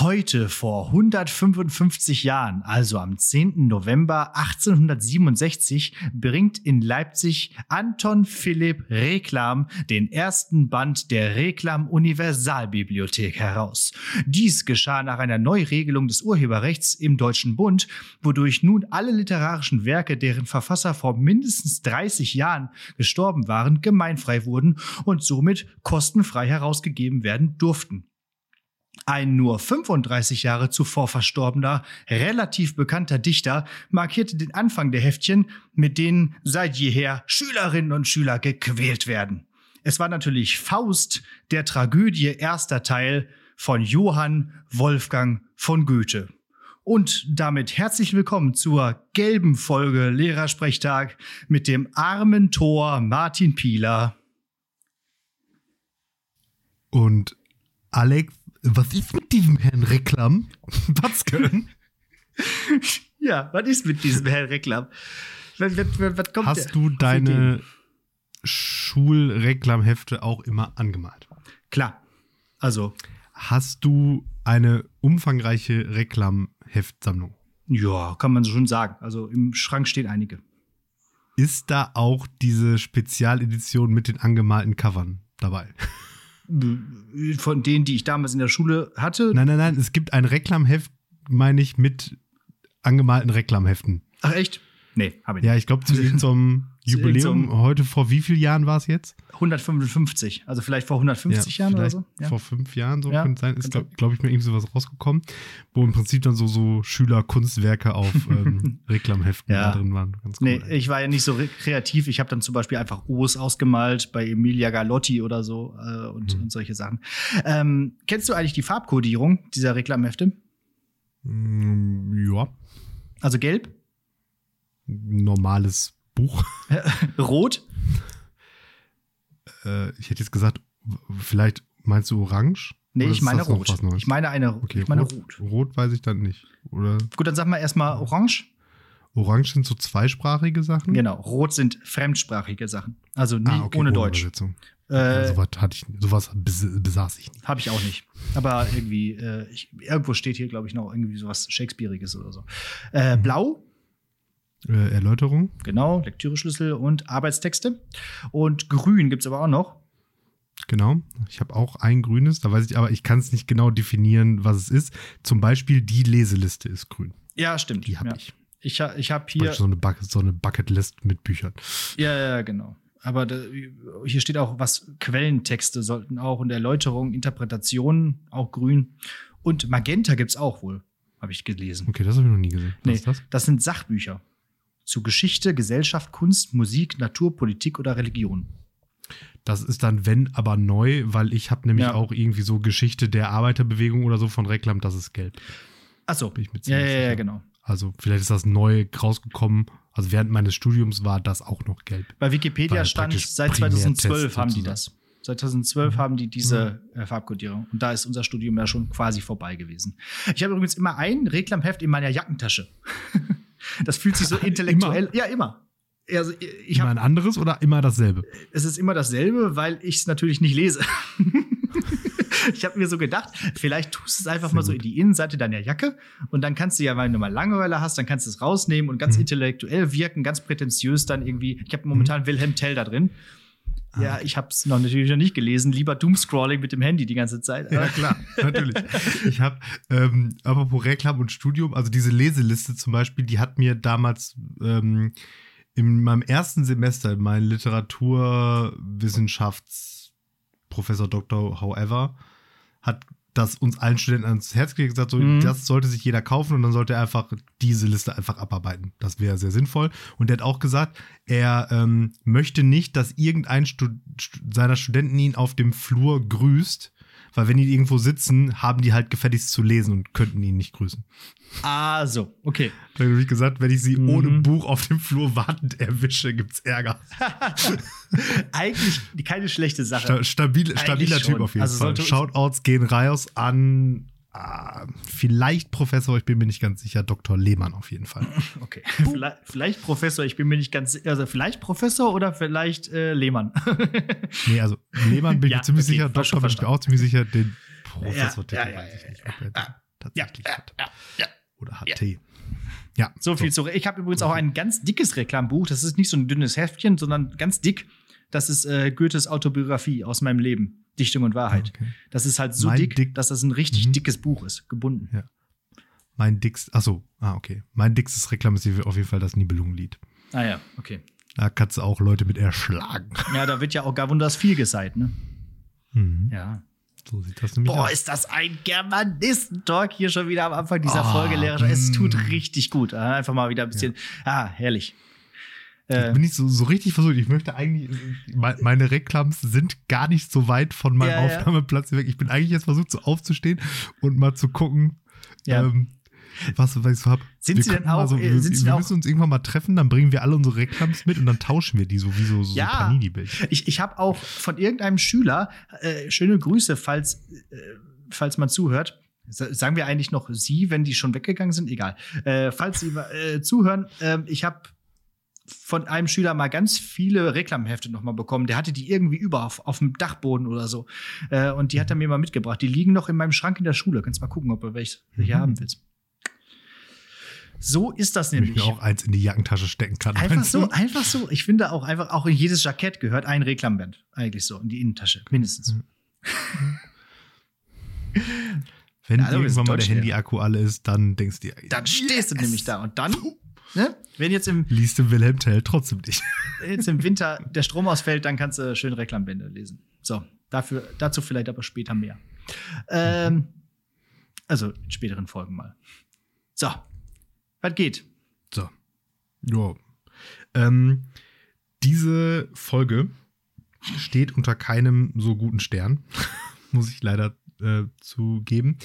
Heute vor 155 Jahren, also am 10. November 1867, bringt in Leipzig Anton Philipp Reklam den ersten Band der Reklam Universalbibliothek heraus. Dies geschah nach einer Neuregelung des Urheberrechts im Deutschen Bund, wodurch nun alle literarischen Werke, deren Verfasser vor mindestens 30 Jahren gestorben waren, gemeinfrei wurden und somit kostenfrei herausgegeben werden durften. Ein nur 35 Jahre zuvor verstorbener, relativ bekannter Dichter markierte den Anfang der Heftchen, mit denen seit jeher Schülerinnen und Schüler gequält werden. Es war natürlich Faust, der Tragödie erster Teil von Johann Wolfgang von Goethe. Und damit herzlich willkommen zur gelben Folge Lehrersprechtag mit dem armen Tor Martin Pieler. Und Alex was ist mit diesem Herrn Reklam? Was können? ja, was ist mit diesem Herrn Reklam? Was, was, was kommt Hast du deine Schulreklamhefte auch immer angemalt? Klar. Also. Hast du eine umfangreiche Reklamheftsammlung? Ja, kann man so schon sagen. Also im Schrank stehen einige. Ist da auch diese Spezialedition mit den angemalten Covern dabei? von denen, die ich damals in der Schule hatte. Nein, nein, nein, es gibt ein Reklamheft, meine ich, mit angemalten Reklamheften. Ach echt? Nee, habe ich nicht. Ja, ich glaube, zu irgendeinem Jubiläum, heute vor wie vielen Jahren war es jetzt? 155, also vielleicht vor 150 ja, Jahren oder so. Ja. Vor fünf Jahren so ja, könnte sein. Ist, glaube glaub ich, mir irgendwie sowas rausgekommen, wo im Prinzip dann so, so Schülerkunstwerke auf ähm, Reklamheften ja. drin waren. Ganz cool, nee, ich war ja nicht so kreativ. Ich habe dann zum Beispiel einfach O's ausgemalt bei Emilia Galotti oder so äh, und, hm. und, solche Sachen. Ähm, kennst du eigentlich die Farbkodierung dieser Reklamhefte? Mm, ja. Also gelb? Normales Buch. Rot? Äh, ich hätte jetzt gesagt, vielleicht meinst du orange? Nee, ich meine rot. Ich meine eine okay, ich meine rot, rot. Rot weiß ich dann nicht. Oder? Gut, dann sagen wir erstmal orange. Orange sind so zweisprachige Sachen? Genau, rot sind fremdsprachige Sachen. Also nie ah, okay, ohne, ohne Deutsch. Äh, sowas, hatte ich, sowas besaß ich nicht. Habe ich auch nicht. Aber irgendwie, äh, ich, irgendwo steht hier, glaube ich, noch irgendwie sowas Shakespeareiges oder so. Äh, mhm. Blau äh, Erläuterung. Genau, Lektüreschlüssel und Arbeitstexte. Und grün gibt es aber auch noch. Genau, ich habe auch ein grünes, da weiß ich, aber ich kann es nicht genau definieren, was es ist. Zum Beispiel die Leseliste ist grün. Ja, stimmt. Die habe ja. ich. Ich, ich habe hier. So eine, Bucket, so eine Bucketlist mit Büchern. Ja, ja, genau. Aber da, hier steht auch, was Quellentexte sollten auch und Erläuterungen, Interpretationen, auch grün. Und Magenta gibt es auch wohl, habe ich gelesen. Okay, das habe ich noch nie gesehen. Was nee, ist das? das sind Sachbücher zu Geschichte, Gesellschaft, Kunst, Musik, Natur, Politik oder Religion. Das ist dann, wenn, aber neu, weil ich habe nämlich ja. auch irgendwie so Geschichte der Arbeiterbewegung oder so von Reklam, das ist gelb. Achso. Bin ich mit ja, ja, ja, genau. Also vielleicht ist das neu rausgekommen. Also während meines Studiums war das auch noch gelb. Bei Wikipedia stand seit 2012 haben die das. Seit 2012 mhm. haben die diese mhm. äh, Farbkodierung. Und da ist unser Studium ja schon quasi vorbei gewesen. Ich habe übrigens immer ein Reklamheft in meiner Jackentasche. Das fühlt sich so intellektuell. immer? Ja, immer. Also, ich immer ein anderes oder immer dasselbe? Es ist immer dasselbe, weil ich es natürlich nicht lese. ich habe mir so gedacht, vielleicht tust du es einfach Sehr mal so in die Innenseite deiner Jacke und dann kannst du ja, wenn du mal Langeweile hast, dann kannst du es rausnehmen und ganz mhm. intellektuell wirken, ganz prätentiös dann irgendwie. Ich habe momentan mhm. Wilhelm Tell da drin. Ah. Ja, ich habe es noch natürlich noch nicht gelesen. Lieber Doomscrolling mit dem Handy die ganze Zeit. Ja, klar, natürlich. Ich habe, ähm, apropos Reklam und Studium, also diese Leseliste zum Beispiel, die hat mir damals ähm, in meinem ersten Semester, mein Literaturwissenschaftsprofessor Dr. However, hat das uns allen Studenten ans Herz gelegt gesagt, so, mhm. das sollte sich jeder kaufen und dann sollte er einfach diese Liste einfach abarbeiten. Das wäre sehr sinnvoll. Und er hat auch gesagt, er ähm, möchte nicht, dass irgendein Stud seiner Studenten ihn auf dem Flur grüßt, weil wenn die irgendwo sitzen, haben die halt gefälligst zu lesen und könnten ihn nicht grüßen. Ah, so, okay. Da habe ich gesagt, wenn ich sie mhm. ohne Buch auf dem Flur wartend erwische, gibt es Ärger. Eigentlich keine schlechte Sache. Sta stabil, stabiler Typ auf jeden also Fall. Shoutouts gehen raus an Ah, vielleicht Professor, ich bin mir nicht ganz sicher, Dr. Lehmann auf jeden Fall. Okay. Vielleicht, vielleicht, Professor, ich bin mir nicht ganz sicher. Also vielleicht Professor oder vielleicht äh, Lehmann. nee, also Lehmann bin ich ja, ziemlich okay, sicher, Doktor bin ich auch ziemlich sicher, den Professor ja, ja, ja, ja, offensichtlich ja, hat. ja, ja. Oder HT. Ja. So viel zu. Ich habe übrigens auch ein ganz dickes Reklambuch. Das ist nicht so ein dünnes Heftchen, sondern ganz dick. Das ist äh, Goethes Autobiografie aus meinem Leben. Dichtung und Wahrheit. Okay. Das ist halt so dick, dick- dass das ein richtig Mhm. dickes Buch ist, gebunden. Ja. Mein dickst, achso, ah, okay. Mein dickstes Reklam ist auf jeden Fall das Nibelungenlied. Ah ja, okay. Da kannst du auch Leute mit erschlagen. Ja, da wird ja auch gar wunders viel gesagt, ne? Mhm. Ja. So sieht das nämlich Boah, aus. ist das ein Germanistentalk hier schon wieder am Anfang dieser Ah, Folge, Lehrer. Es mm. tut richtig gut. Ah, Einfach mal wieder ein bisschen. Ah, herrlich. Äh, bin ich so, so richtig versucht. Ich möchte eigentlich, me- meine Reklams sind gar nicht so weit von meinem Ja. Aufnahmeplatz weg. Ich bin eigentlich jetzt versucht, so aufzustehen und mal zu gucken, Ja. ähm, was, was ich so hab. Sind Wir sie denn auch- So, wir sind sie wir auch- müssen uns irgendwann mal treffen, dann bringen wir alle unsere Reklams mit und dann tauschen wir die so wie so, so Ja. Panini-Bild. Ich, ich habe auch von irgendeinem Schüler äh, schöne Grüße, falls, äh, falls man zuhört. Sa- Sagen wir eigentlich noch Sie, wenn die schon weggegangen sind? Egal. Äh, falls Sie äh, zuhören, äh, ich habe von einem Schüler mal ganz viele Reklamhefte noch mal bekommen. Der hatte die irgendwie über auf, auf dem Dachboden oder so. Äh, und die hat er mir mal mitgebracht. Die liegen noch in meinem Schrank in der Schule. Kannst mal gucken, ob du welche, welche Mhm. haben willst. So ist das Damit ich nämlich. mir auch eins in die Jackentasche stecken kann. Einfach Meinst du? so, einfach so. Ich finde auch einfach, auch in jedes Jackett gehört ein Reklamband. Eigentlich so, in die Innentasche. Mindestens. Wenn Ja, also, irgendwann mal der. Handy-Akku alle ist, dann denkst du dir, Dann stehst du yes! nämlich da. Und dann, ne, wenn jetzt im, Liest du Wilhelm Tell trotzdem nicht. jetzt im Winter der Strom ausfällt, dann kannst du schön Reklambände lesen. So, dafür, dazu vielleicht aber später mehr. Ähm, also in späteren Folgen mal. So, was geht? So. Ja. Ähm, diese Folge steht unter keinem so guten Stern, muss ich leider äh, zugeben.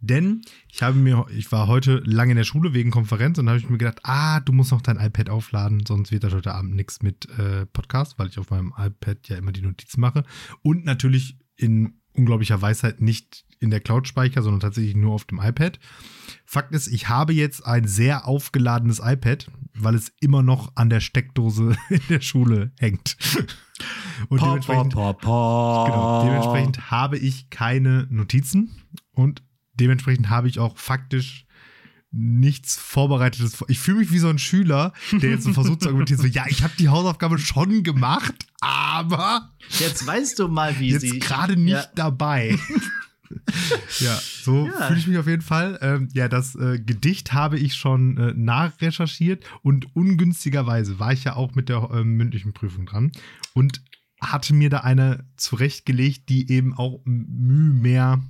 Denn ich habe mir, ich war heute lange in der Schule wegen Konferenz und da habe ich mir gedacht, ah, du musst noch dein iPad aufladen, sonst wird das heute Abend nichts mit äh, Podcast, weil ich auf meinem iPad ja immer die Notizen mache. Und natürlich in unglaublicher Weisheit nicht in der Cloud speicher, sondern tatsächlich nur auf dem iPad. Fakt ist, ich habe jetzt ein sehr aufgeladenes iPad, weil es immer noch an der Steckdose in der Schule hängt. Und dementsprechend, genau, dementsprechend habe ich keine Notizen und dementsprechend habe ich auch faktisch nichts Vorbereitetes. vor- Ich fühle mich wie so ein Schüler, der jetzt so versucht zu argumentieren, so, ja, ich habe die Hausaufgabe schon gemacht, aber Jetzt weißt du mal, wie sie. jetzt gerade nicht Ja. dabei. ja, so Ja. fühle ich mich auf jeden Fall. Ähm, ja, das äh, Gedicht habe ich schon äh, nachrecherchiert und ungünstigerweise war ich ja auch mit der ähm, mündlichen Prüfung dran und hatte mir da eine zurechtgelegt, die eben auch Mühe mehr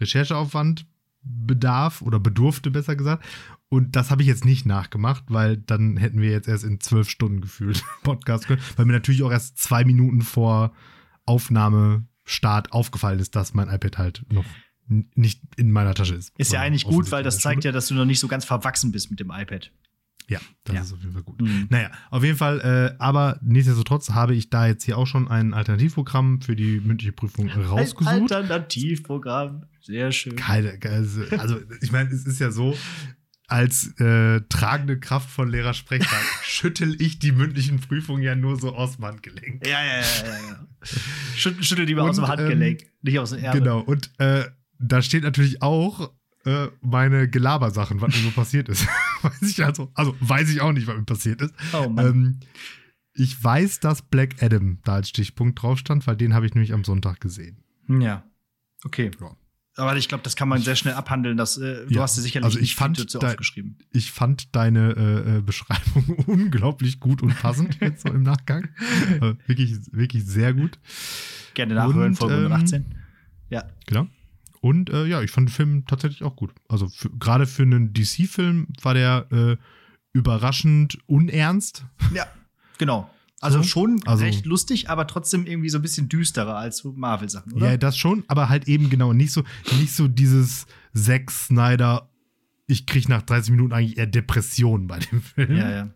Rechercheaufwand bedarf oder bedurfte, besser gesagt. Und das habe ich jetzt nicht nachgemacht, weil dann hätten wir jetzt erst in zwölf Stunden gefühlt Podcast können, weil mir natürlich auch erst zwei Minuten vor Aufnahmestart aufgefallen ist, dass mein iPad halt noch nicht in meiner Tasche ist. Ist ja eigentlich gut, weil das zeigt ja, dass du noch nicht so ganz verwachsen bist mit dem iPad. Ja, das Ja. ist auf jeden Fall gut. Mhm. Naja, auf jeden Fall, äh, aber nichtsdestotrotz habe ich da jetzt hier auch schon ein Alternativprogramm für die mündliche Prüfung rausgesucht. Ein Alternativprogramm. Sehr schön. Keine, also, also ich meine, es ist ja so, als äh, tragende Kraft von Lehrer Sprechtag schüttel ich die mündlichen Prüfungen ja nur so aus dem Handgelenk. Ja, ja, ja, ja. ja. Schüttel, schüttel die mal Und, aus dem Handgelenk, nicht aus dem Ärmel. Genau, und äh, da steht natürlich auch äh, meine Gelabersachen, was mir so passiert ist. weiß ich also, also weiß ich auch nicht, was mir passiert ist. Oh Mann. Ähm, ich weiß, dass Black Adam da als Stichpunkt drauf stand, weil den habe ich nämlich am Sonntag gesehen. ja. Okay. Ja. Aber ich glaube, das kann man sehr schnell abhandeln. Dass, äh, du Ja. hast dir sicherlich Also ich nicht fand dazu da- aufgeschrieben. Ich fand deine äh, äh, Beschreibung unglaublich gut und passend jetzt so im Nachgang. Äh, wirklich, wirklich sehr gut. Gerne nachhören, Und, Folge ähm, 118. Ja. Genau. Und äh, ja, ich fand den Film tatsächlich auch gut. Also gerade für einen DC-Film war der äh, überraschend unernst. Ja, genau. Also So? schon Also- recht lustig, aber trotzdem irgendwie so ein bisschen düsterer als so Marvel-Sachen, oder? Ja, das schon, aber halt eben genau nicht so, nicht so dieses Zack Snyder, ich krieg nach 30 Minuten eigentlich eher Depressionen bei dem Film. ja, ja.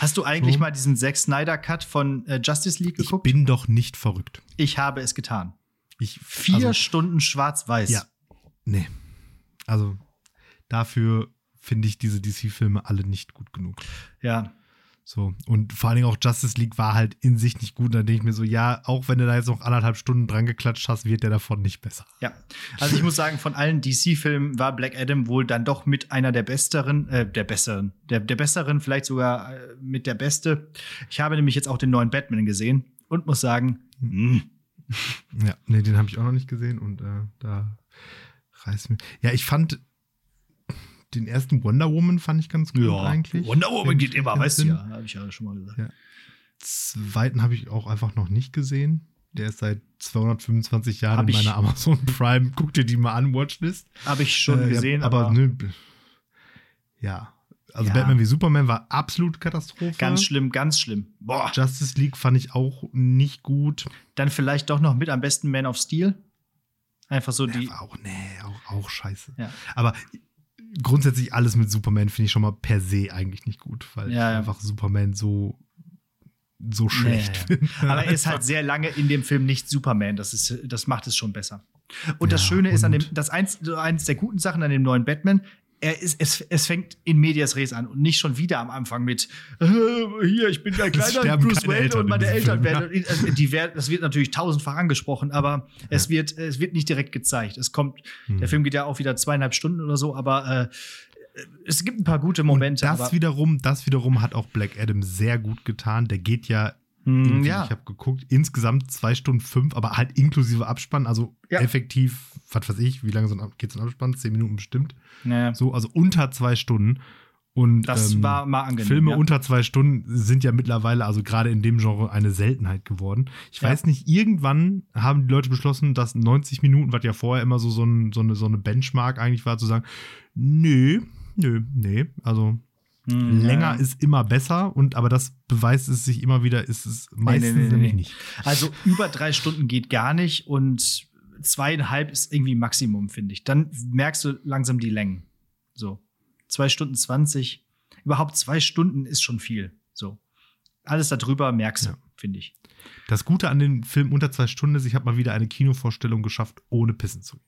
Hast du eigentlich So. mal diesen Zack Snyder-Cut von äh, Justice League Ich geguckt? bin doch nicht verrückt. Ich habe es getan. Ich, Vier also, Stunden schwarz-weiß. Ja. Nee. Also dafür finde ich diese DC-Filme alle nicht gut genug. Ja. So, und vor allen Dingen auch Justice League war halt in sich nicht gut. Da denke ich mir so, ja, auch wenn du da jetzt noch anderthalb Stunden dran geklatscht hast, wird der davon nicht besser. Ja, also ich muss sagen, von allen DC-Filmen war Black Adam wohl dann doch mit einer der besseren, äh, der besseren, der, der besseren, vielleicht sogar äh, mit der beste. Ich habe nämlich jetzt auch den neuen Batman gesehen und muss sagen, mh. Ja, nee, den habe ich auch noch nicht gesehen und äh, da reißt mir. Ja, ich fand den ersten Wonder Woman fand ich ganz gut ja, eigentlich. Wonder Woman geht immer, weißt du ja, habe ich ja schon mal gesagt. Ja. Zweiten habe ich auch einfach noch nicht gesehen. Der ist seit 225 Jahren Hab in meiner Amazon Prime. Guck dir die mal an, Watchlist. Habe ich schon Äh, gesehen, aber, aber, nö, ja. Also Ja. Batman wie Superman war absolut Katastrophe. ganz schlimm, ganz schlimm. Boah. Justice League fand ich auch nicht gut. Dann vielleicht doch noch mit am besten Man of Steel. Einfach so Der die. auch, nee, auch, auch scheiße. Ja. Aber grundsätzlich alles mit Superman finde ich schon mal per se eigentlich nicht gut, weil Ja, ich ja. einfach Superman so, so schlecht ja. finde. Aber er ist halt sehr lange in dem Film nicht Superman. Das, ist, das macht es schon besser. Und das Ja, Schöne ist an dem, das eins, eins der guten Sachen an dem neuen Batman, er ist, es, es fängt in Medias Res an und nicht schon wieder am Anfang mit äh, hier, ich bin der kleine sterben Bruce Wayne und meine Eltern werden. Also die werden. Das wird natürlich tausendfach angesprochen, aber es, wird, es wird nicht direkt gezeigt. Es kommt, Hm. der Film geht ja auch wieder zweieinhalb Stunden oder so, aber äh, es gibt ein paar gute Momente. das aber, wiederum, das wiederum hat auch Black Adam sehr gut getan. Der geht ja, Irgendwie, ja. ich habe geguckt, insgesamt zwei Stunden fünf, aber halt inklusive Abspann, also Ja. effektiv, was weiß ich, wie lange so ein, geht so ein Abspann? Zehn Minuten bestimmt. Naja, So, also unter zwei Stunden. Und das ähm, war mal angenehm. Filme ja. unter zwei Stunden sind ja mittlerweile, also gerade in dem Genre, eine Seltenheit geworden. Ich Ja. weiß nicht, irgendwann haben die Leute beschlossen, dass 90 Minuten, was ja vorher immer so, so, ein, so, eine, so eine Benchmark eigentlich war, zu sagen, nö, nö, nee, also Hm, länger ist immer besser und aber das beweist es sich immer wieder, ist es meistens nee, nee, nämlich nee. nicht. Also über drei Stunden geht gar nicht und zweieinhalb ist irgendwie Maximum, finde ich. Dann merkst du langsam die Längen. So. Zwei Stunden zwanzig. Überhaupt zwei Stunden ist schon viel. So. Alles darüber merkst du, Ja. finde ich. Das Gute an den Film unter zwei Stunden ist, ich habe mal wieder eine Kinovorstellung geschafft, ohne pissen zu gehen.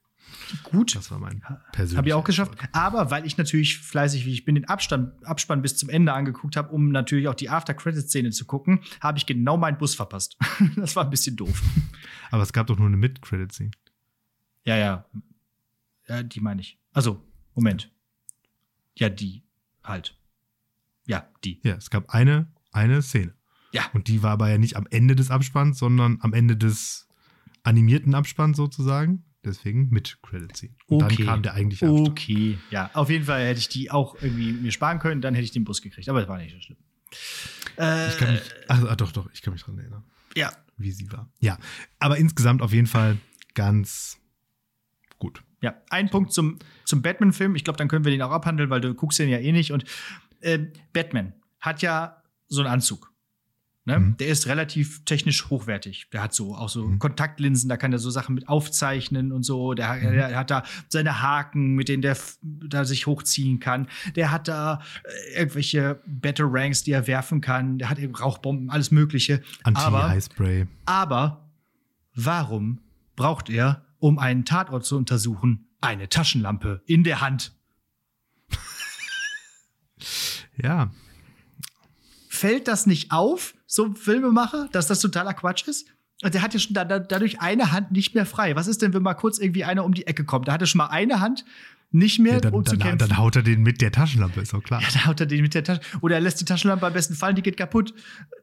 Gut. Das war mein persönlicher Habe ich auch geschafft. Erfolg. Aber weil ich natürlich fleißig, wie ich bin, den Abstand, Abspann bis zum Ende angeguckt habe, um natürlich auch die After-Credit-Szene zu gucken, habe ich genau meinen Bus verpasst. das war ein bisschen doof. Aber es gab doch nur eine Mid-Credit-Scene. Ja, ja. Ja, die meine ich. Also, Moment. Ja, die halt. Ja, die. Ja, es gab eine, eine Szene. Ja. Und die war aber ja nicht am Ende des Abspanns, sondern am Ende des animierten Abspanns sozusagen. Deswegen mit Credit Scene. Und Okay. dann kam der eigentliche Abspann. Okay. Ja, auf jeden Fall hätte ich die auch irgendwie mir sparen können, dann hätte ich den Bus gekriegt. Aber das war nicht so schlimm. Äh, Ich kann mich, also, ah, doch, doch, ich kann mich dran erinnern, ja. wie sie war. Ja, aber insgesamt auf jeden Fall ganz gut. Ja, ein Punkt zum, zum Batman-Film. Ich glaube, dann können wir den auch abhandeln, weil du guckst den ja eh nicht. Und ähm, Batman hat ja so einen Anzug. Ne? Mhm. Der ist relativ technisch hochwertig. Der hat so auch so Mhm. Kontaktlinsen, da kann er so Sachen mit aufzeichnen und so. Der, hat- Mhm. der hat da seine Haken, mit denen der da sich hochziehen kann. Der hat da äh, irgendwelche Batarangs, die er werfen kann. Der hat eben Rauchbomben, alles Mögliche. Aber Anti-High-Spray. aber warum braucht er, um einen Tatort zu untersuchen, eine Taschenlampe in der Hand? Ja, Fällt das nicht auf, so Filmemacher, dass das totaler Quatsch ist? Und Der hat ja schon da, da, dadurch eine Hand nicht mehr frei. Was ist denn, wenn mal kurz irgendwie einer um die Ecke kommt? Da hat er schon mal eine Hand nicht mehr, ja dann, um zu dann, kämpfen. dann haut er den mit der Taschenlampe, ist auch klar. Ja, da haut er den mit der Tasche. Oder er lässt die Taschenlampe am besten fallen, die geht kaputt.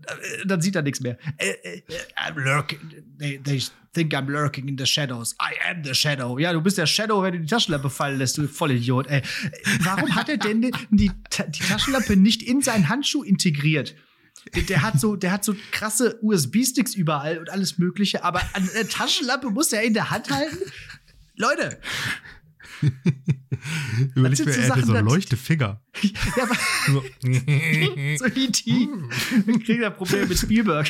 Äh, Dann sieht er nichts mehr. Äh, äh, I'm lurking. They, they think I'm lurking in the shadows. I am the shadow. Ja, du bist der Shadow, wenn du die Taschenlampe fallen lässt, du Vollidiot. Ey. Warum hat er denn die, die, die Taschenlampe nicht in seinen Handschuh integriert? Der hat so, der hat so krasse USB-Sticks überall und alles Mögliche, aber eine Taschenlampe muss er in der Hand halten? Leute, Überleg mir, so er hätte so leuchte Finger. ja, aber So. so E.T. Kriegt er Probleme mit Spielberg.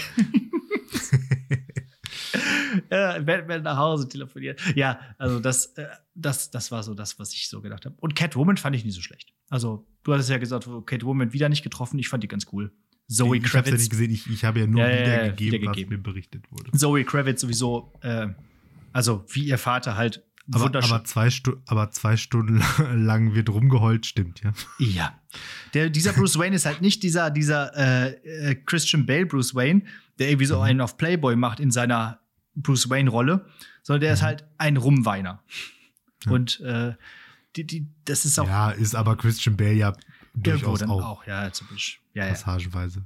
ja, Batman nach Hause telefoniert. Ja, also das, äh, das, das war so das, was ich so gedacht habe. Und Catwoman fand ich nie so schlecht. Also, du hattest ja gesagt, Catwoman wieder nicht getroffen. Ich fand die ganz cool. Zoe ich hab's ja Kravitz. nicht gesehen, ich, ich habe ja nur ja, wiedergegeben, wiedergegeben. was mir berichtet wurde. Zoe Kravitz sowieso, äh, also wie ihr Vater halt Aber, aber, zwei aber zwei Stunden lang wird rumgeheult, stimmt, ja. Ja. Der, dieser Bruce Wayne ist halt nicht dieser, dieser äh, äh, Christian Bale Bruce Wayne, der irgendwie so einen auf Playboy macht in seiner Bruce Wayne-Rolle, sondern der ist halt ein Rumweiner. Ja. Und äh, die, die, das ist auch Ja, ist aber Christian Bale ja durchaus auch, auch. Ja, zum Beispiel. Ja, ja. passagenweise.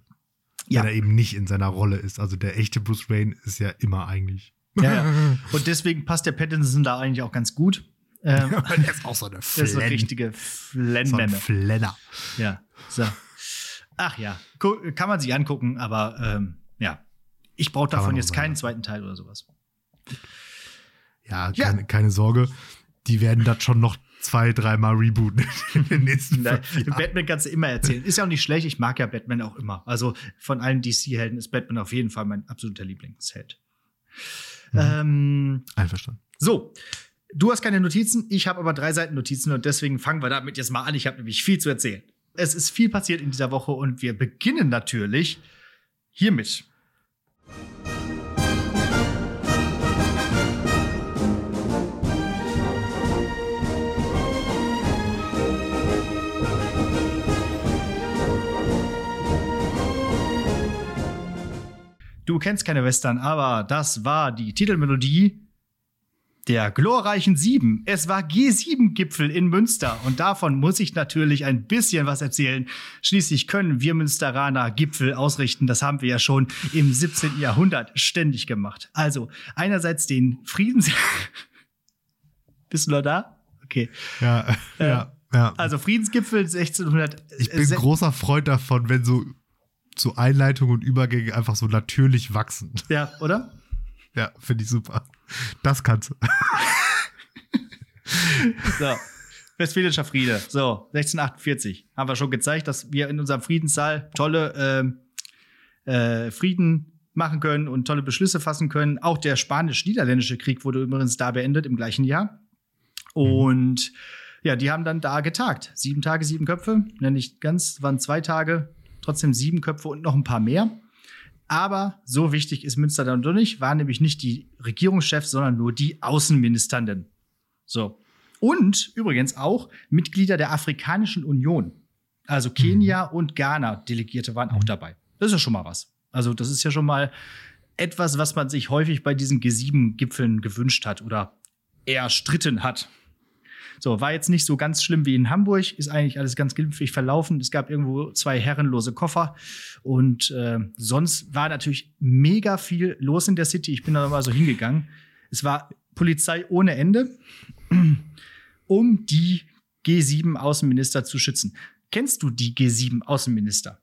Ja. Wenn er eben nicht in seiner Rolle ist. Also der echte Bruce Wayne ist ja immer eigentlich. Ja, ja. Und deswegen passt der Pattinson da eigentlich auch ganz gut. Ähm, der ist auch so eine das ist eine Flenn. richtige so Flennmemme. Flenner. Ja. So. Ach ja, kann man sich angucken, aber ähm, ja. Ich brauche davon jetzt keinen zweiten Teil oder sowas. Ja, Ja. Keine, keine Sorge. Die werden das schon noch zwei, dreimal rebooten in den nächsten Nein. Batman kannst du immer erzählen. Ist ja auch nicht schlecht. Ich mag ja Batman auch immer. Also von allen DC-Helden ist Batman auf jeden Fall mein absoluter Lieblingsheld. Mhm. Ähm, Einverstanden. so, du hast keine Notizen, ich habe aber drei Seiten Notizen und deswegen fangen wir damit jetzt mal an. Ich habe nämlich viel zu erzählen. Es ist viel passiert in dieser Woche und wir beginnen natürlich hiermit. Du kennst keine Western, aber das war die Titelmelodie der glorreichen Sieben. Es war G7-Gipfel in Münster und davon muss ich natürlich ein bisschen was erzählen. Schließlich können wir Münsteraner Gipfel ausrichten. Das haben wir ja schon im 17. Jahrhundert ständig gemacht. Also einerseits den Friedens... Bist du noch da? Okay. Ja, ja, ja. Also Friedensgipfel 1600. ich bin äh, großer Freund davon, wenn so, so Einleitungen und Übergänge einfach so natürlich wachsen. Ja, oder? Ja, finde ich super. Das kannst du. So. Westfälischer Friede. So, 1648. Haben wir schon gezeigt, dass wir in unserem Friedenssaal tolle ähm, äh, Frieden machen können und tolle Beschlüsse fassen können. Auch der spanisch-niederländische Krieg wurde übrigens da beendet im gleichen Jahr. Und ja, die haben dann da getagt. Sieben Tage, sieben Köpfe. Ja, nicht ganz, waren zwei Tage, trotzdem sieben Köpfe und noch ein paar mehr. Aber so wichtig ist Münster dann doch nicht, waren nämlich nicht die Regierungschefs, sondern nur die Außenministernden. So. Und übrigens auch Mitglieder der Afrikanischen Union. Also Kenia und Ghana Delegierte waren auch dabei. Das ist ja schon mal was. Also das ist ja schon mal etwas, was man sich häufig bei diesen G7-Gipfeln gewünscht hat oder erstritten hat. So, war jetzt nicht so ganz schlimm wie in Hamburg, ist eigentlich alles ganz glimpflich verlaufen. Es gab irgendwo zwei herrenlose Koffer und äh, sonst war natürlich mega viel los in der City. Ich bin da mal so hingegangen. Es war Polizei ohne Ende, um die G7-Außenminister zu schützen. Kennst du die G7-Außenminister?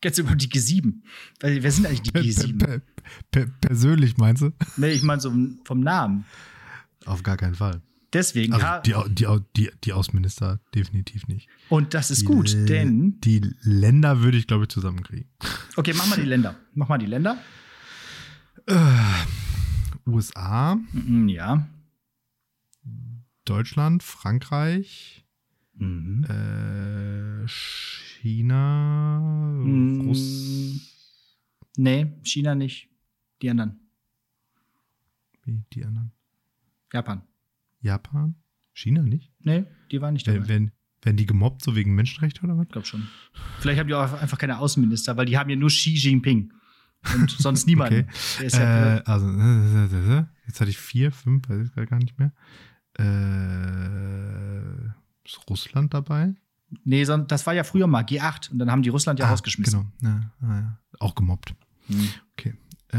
Kennst du überhaupt die G7? Weil, Wer sind eigentlich die G7? Per, per, persönlich meinst du? Nee, ich meine so vom Namen. Auf gar keinen Fall. Deswegen, Also die, die, die, die Außenminister definitiv nicht. und das ist Die gut, denn Die Länder würde ich, glaube ich, zusammenkriegen. Okay, mach mal die Länder. Mach mal die Länder. USA, Mhm, Ja. Deutschland, Frankreich, Mhm. äh, China, Mm, Russ. Nee, China nicht. Die anderen. Wie die anderen? Japan. Japan? China nicht? Nee, die waren nicht dabei. Wenn, wenn, werden die gemobbt, so wegen Menschenrechte oder was? Ich glaube schon. Vielleicht haben die auch einfach keine Außenminister, weil die haben ja nur Xi Jinping. Und sonst niemanden. Okay. Ja, Äh, also, äh, jetzt hatte ich vier, fünf, weiß ich gar nicht mehr. Äh, ist Russland dabei? nee, das war ja früher mal G8 und dann haben die Russland ja Ah, rausgeschmissen. Genau. Ja, ja. Auch gemobbt. Hm. Okay. Äh,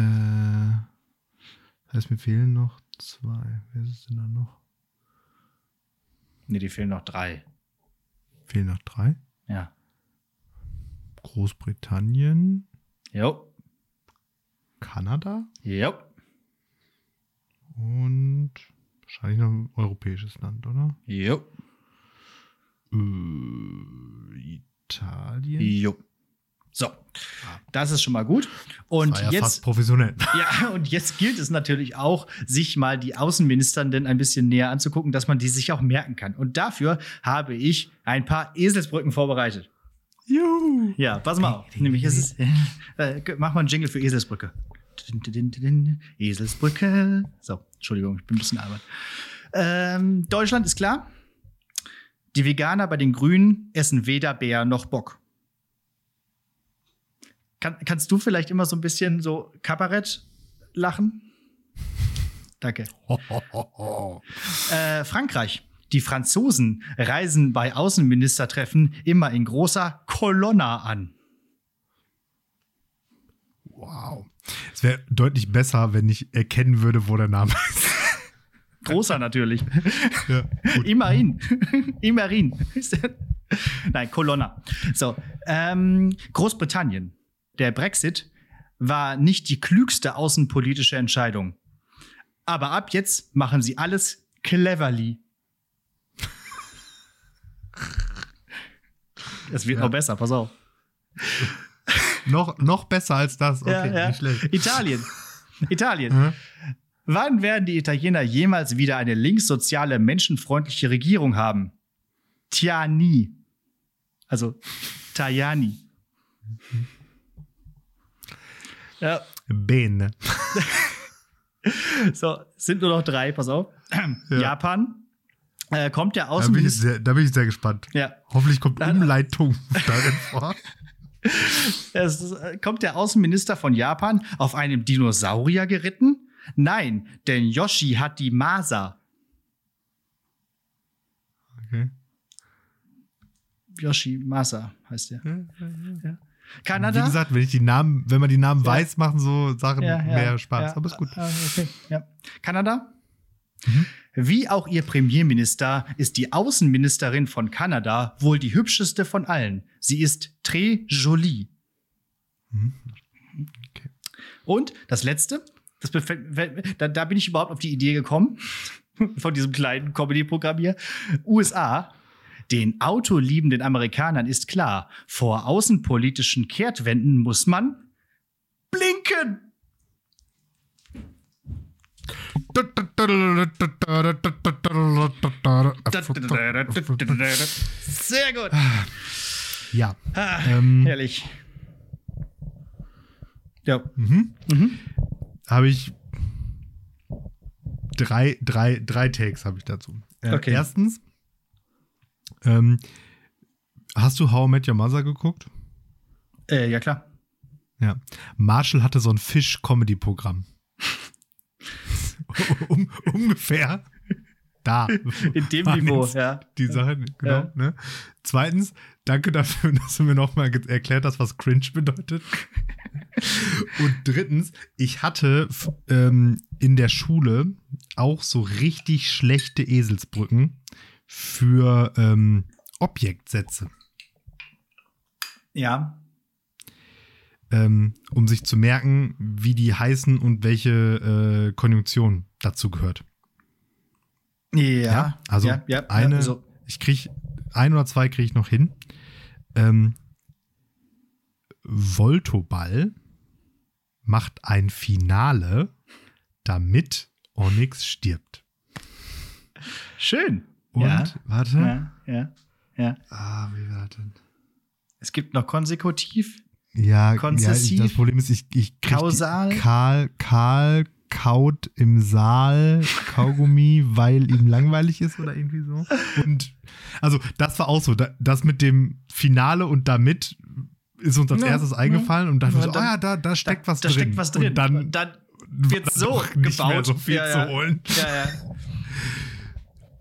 das heißt, mir fehlen noch zwei. Wer ist denn da noch? Nee, die fehlen noch drei. Fehlen noch drei. Ja. Großbritannien, Jo. Kanada Jo. und wahrscheinlich noch ein europäisches Land, oder? Jo. Äh, Italien. Jo. So. Das ist schon mal gut. Und War ja jetzt fast professionell. Ja, und jetzt gilt es natürlich auch, sich mal die Außenministern denn ein bisschen näher anzugucken, dass man die sich auch merken kann. Und dafür habe ich ein paar Eselsbrücken vorbereitet. Juhu. Ja, pass mal auf. Nämlich ist es, äh, mach mal einen Jingle für Eselsbrücke. Eselsbrücke. So, Entschuldigung, ich bin ein bisschen albern. Ähm, Deutschland ist klar. Die Veganer bei den Grünen essen weder Bär noch Bock. Kann, kannst du vielleicht immer so ein bisschen so Kabarett lachen? Danke. Äh, Frankreich. Die Franzosen reisen bei Außenministertreffen immer in großer Kolonna an. Wow. Es wäre deutlich besser, wenn ich erkennen würde, wo der Name ist. Großer natürlich. Ja. Immerhin. Immerhin. Nein, Kolonna. So, ähm, Großbritannien. Der Brexit war nicht die klügste außenpolitische Entscheidung. Aber ab jetzt machen sie alles cleverly. Es wird Ja. noch besser, pass auf. noch, noch besser als das. Okay, Ja, ja. nicht schlecht. Italien. Italien. Mhm. Wann werden die Italiener jemals wieder eine linkssoziale, menschenfreundliche Regierung haben? Tja, nie. Also, Tajani. Ja, Bene. so, sind nur noch drei, pass auf. Ja. Japan. Äh, kommt der Da bin, ich Außenminister. sehr, da bin ich sehr gespannt. Ja, Hoffentlich kommt Umleitung darin vor. es äh, kommt der Außenminister von Japan auf einem Dinosaurier geritten? Nein, denn Yoshi hat die Masa. Okay. Yoshi Masa heißt der. Wie Kanada? gesagt, wenn ich die Namen, wenn man die Namen Ja. weiß, machen so Sachen Ja, ja, mehr Spaß. Aber ist gut. ah, okay. Kanada? Mhm. Wie auch ihr Premierminister ist die Außenministerin von Kanada wohl die hübscheste von allen. Sie ist très jolie. Mhm. Okay. Und das letzte, das da, da bin ich überhaupt auf die Idee gekommen, von diesem kleinen Comedy-Programm hier. USA. Den autoliebenden Amerikanern ist klar, vor außenpolitischen Kehrtwenden muss man blinken. Sehr gut. Ja. Ah, Ähm, herrlich. Ja. Mhm. Mhm. Habe ich drei, drei, drei Takes habe ich dazu. Äh, Okay. Erstens, ähm, hast du How I Met Your Mother geguckt? Äh, ja, klar. Ja. Marshall hatte so ein Fisch-Comedy-Programm. um, ungefähr da. In dem Niveau, ja. Die Sachen, genau. Ja. Ne? Zweitens, danke dafür, dass du mir nochmal erklärt hast, was cringe bedeutet. Und drittens, ich hatte ähm, in der Schule auch so richtig schlechte Eselsbrücken für ähm, Objektsätze, Ja. ähm, um sich zu merken, wie die heißen und welche äh, Konjunktion dazu gehört. Ja. also ja, ja, eine, Ja, also, ich krieg ein oder zwei kriege ich noch hin. Ähm, Voltoball macht ein Finale, damit Onyx stirbt. schön. Und ja. warte. Ja, ja, ja. Ah, wie war das denn? Es gibt noch konsekutiv. Ja, ja Konzessiv? ich, das Problem ist, ich, ich krieg Kausal? Karl, Karl kaut im Saal Kaugummi, weil ihm langweilig ist oder irgendwie so. Und also das war auch so, da, das mit dem Finale und damit ist uns als Ja, erstes ja. eingefallen und dachten Ja, wir so, dann- oh ja, da, da steckt was da drin. steckt was drin. Und dann, Und dann wird so gebaut. so viel Ja, zu ja. holen. Ja, ja.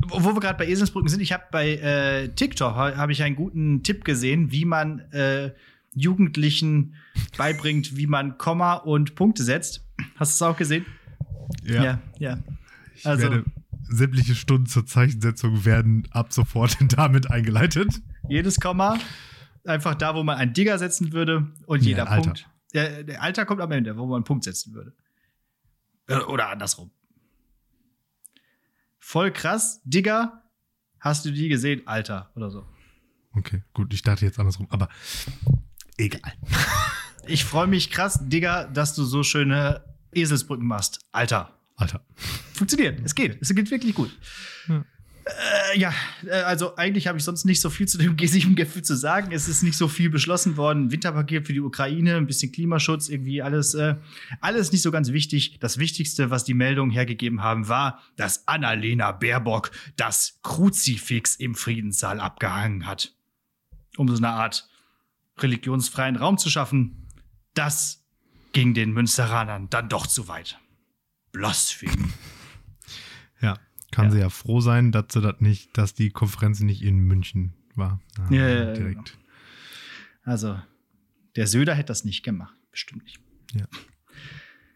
Wo wir gerade bei Eselsbrücken sind, ich habe bei äh, TikTok ha- habe ich einen guten Tipp gesehen, wie man äh, Jugendlichen beibringt, wie man Komma und Punkte setzt. Hast du es auch gesehen? Ja, ja. ich Also- werde sämtliche Stunden zur Zeichensetzung werden ab sofort damit eingeleitet. Jedes Komma einfach da, wo man einen Digger setzen würde und Nee, jeder. Punkt. Ja, der Alter kommt am Ende, wo man einen Punkt setzen würde. Äh, Oder andersrum. Voll krass. Digger, hast du die gesehen? Alter oder so. Okay, gut, ich dachte jetzt andersrum, aber egal. Ich freue mich krass, Digga, dass du so schöne Eselsbrücken machst. Alter. Alter. Funktioniert. Es geht. Es geht wirklich gut. Ja. Äh, ja, äh, also eigentlich habe ich sonst nicht so viel zu dem G7-Gipfel zu sagen. Es ist nicht so viel beschlossen worden. Winterpaket für die Ukraine, ein bisschen Klimaschutz, irgendwie alles, äh, alles nicht so ganz wichtig. Das Wichtigste, was die Meldungen hergegeben haben, war, dass Annalena Baerbock das Kruzifix im Friedenssaal abgehangen hat. Um so eine Art religionsfreien Raum zu schaffen. Das ging den Münsteranern dann doch zu weit. Blasphemie. Ja, kann Ja. sie ja froh sein, dass sie das nicht, dass die Konferenz nicht in München war. Ah, Ja, ja, ja, direkt. Also, der Söder hätte das nicht gemacht. Bestimmt nicht.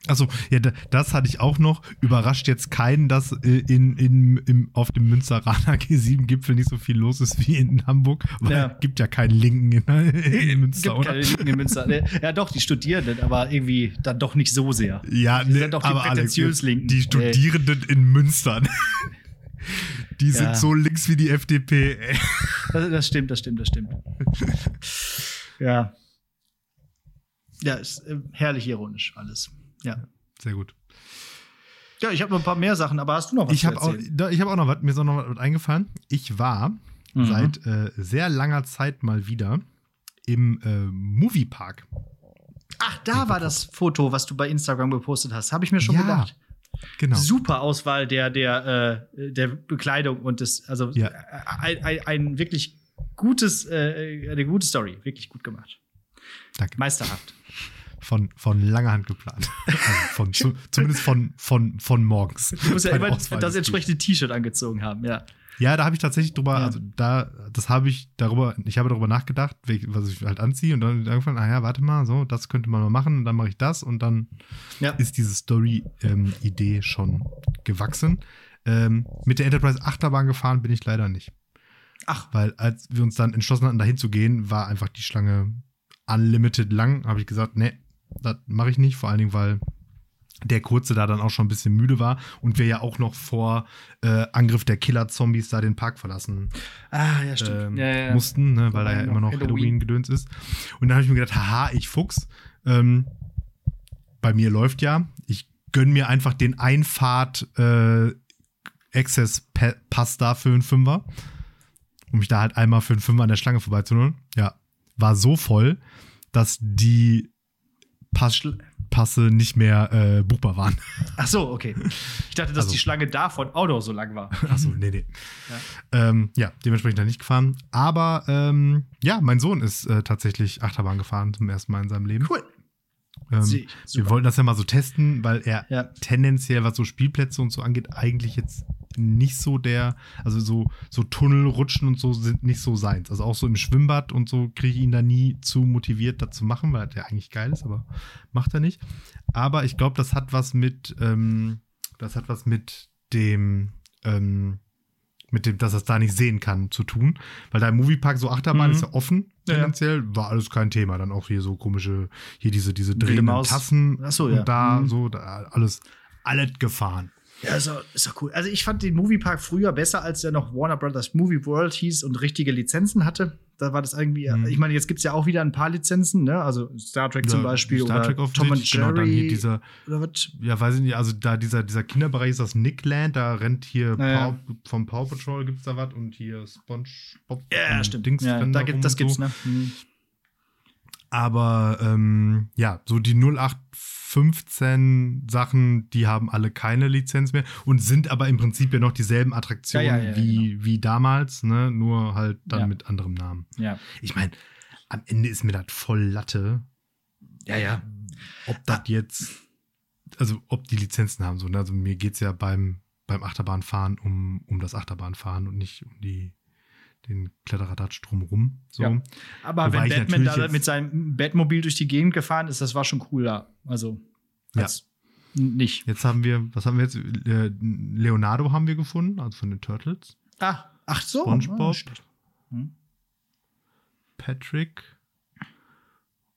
Also, ja, da- das hatte ich auch noch. Überrascht jetzt keinen, dass äh, in, in, im, auf dem Münsteraner G7-Gipfel nicht so viel los ist wie in Hamburg. Weil Ja. es gibt ja keinen Linken in, in Münster, Gibt oder? keine Linken in Münster. Ja, doch, die Studierenden, aber irgendwie dann doch nicht so sehr. Ja, Die ne, sind doch die aber Alex, Linken. die Studierenden in Münster, die Ja. sind so links wie die FDP. Ey. Das, das stimmt, das stimmt, das stimmt. ja. Ja, ist äh, herrlich ironisch alles. Ja. Sehr gut. Ja, ich habe noch ein paar mehr Sachen, aber hast du noch was Ich habe auch, ich hab auch noch was, mir ist auch noch was eingefallen. Ich war Mhm. seit äh, sehr langer Zeit mal wieder im äh, Moviepark. Ach, da war das Foto, was du bei Instagram gepostet hast. Habe ich mir schon Ja, gedacht. Genau. Super Auswahl der, der, äh, der Bekleidung und des, also Ja. äh, ein, ein, ein wirklich gutes, äh, eine gute Story. Wirklich gut gemacht. Danke. Meisterhaft. Von, von langer Hand geplant. Also von, zu, zumindest von, von, von morgens. Du musst ja immer Auswahl das entsprechende T-Shirt angezogen haben, ja. Ja, da habe ich tatsächlich drüber, Ja. also da, das habe ich darüber, ich habe darüber nachgedacht, was ich halt anziehe und dann irgendwann, ah ja, warte mal, so, das könnte man mal machen und dann mache ich das und dann Ja. ist diese Story-Idee schon gewachsen. Ähm, mit der Enterprise Achterbahn gefahren bin ich leider nicht. Ach, Weil als wir uns dann entschlossen hatten, dahin zu gehen, war einfach die Schlange unlimited lang. Habe ich gesagt, nee, das mache ich nicht. Vor allen Dingen, weil der Kurze da dann auch schon ein bisschen müde war und wir ja auch noch vor äh, Angriff der Killer-Zombies da den Park verlassen ah, ja, stimmt. ähm, ja, ja, ja. mussten, ne, weil Da ja immer noch noch Halloween. Halloween-Gedöns ist. Und dann habe ich mir gedacht, haha, ich Fuchs. Ähm, bei mir läuft ja. Ich gönn mir einfach den Einfahrt äh, Access Pa- Pass da für einen Fünfer. Um mich da halt einmal für einen Fünfer an der Schlange vorbeizuholen. Ja. War so voll, dass die Pass Passe nicht mehr äh, buchbar waren. Ach so, okay. Ich dachte, dass Also- die Schlange davon auch noch so lang war. Achso, nee, nee. Ja, ähm, ja dementsprechend dann nicht gefahren. Aber ähm, ja, mein Sohn ist äh, tatsächlich Achterbahn gefahren zum ersten Mal in seinem Leben. Cool. Ähm, Sehe ich. wir wollten das ja mal so testen, weil er Ja. tendenziell, was so Spielplätze und so angeht, eigentlich jetzt nicht so der, also so, so Tunnel, Rutschen und so sind nicht so seins. Also auch so im Schwimmbad und so kriege ich ihn da nie zu motiviert, das zu machen, weil der eigentlich geil ist, aber macht er nicht. Aber ich glaube, das hat was mit, ähm, das hat was mit dem, ähm, mit dem, dass er es da nicht sehen kann, zu tun. Weil da im Moviepark so Achterbahn Mhm. ist ja offen, Ja, ja. war alles kein Thema. Dann auch hier so komische, hier diese, diese drehenden. Tassen Ach so, ja. und da Mhm. so, da alles, alles gefahren. Ja, ist doch, ist doch cool. Also ich fand den Moviepark früher besser, als der noch Warner Brothers Movie World hieß und richtige Lizenzen hatte. Da war das irgendwie, Mhm. ich meine, jetzt gibt es ja auch wieder ein paar Lizenzen, ne? Also Star Trek zum Ja, Beispiel Star oder Trek Tom and offensichtlich, genau, dann hier Jerry dieser, oder was? ja, weiß ich nicht, also da dieser, dieser Kinderbereich ist das Nickland, da rennt hier Ja, Paw, vom Paw Patrol gibt's da was und hier SpongeBob Ja, und stimmt. Dings ja, da gibt, das und gibt's, so. ne? Mhm. Aber ähm, ja, so die 0815 Sachen, die haben alle keine Lizenz mehr und sind aber im Prinzip ja noch dieselben Attraktionen Ja, ja, ja, wie, wie damals, ne? Nur halt dann mit anderem Namen. Ja. Ich meine, am Ende ist mir das voll Latte, Ja, ja. ob das jetzt, also ob die Lizenzen haben. So, ne? Also mir geht es ja beim, beim Achterbahnfahren um, um das Achterbahnfahren und nicht um die, den Kletteradatsch drumrum. So. Ja. Aber Wobei wenn Batman da mit seinem Batmobil durch die Gegend gefahren ist, das war schon cooler. Also, Ja. nicht. Jetzt haben wir, was haben wir jetzt? Äh, Leonardo haben wir gefunden, also von den Turtles. Ah, ach so. SpongeBob. Ah. Hm. Patrick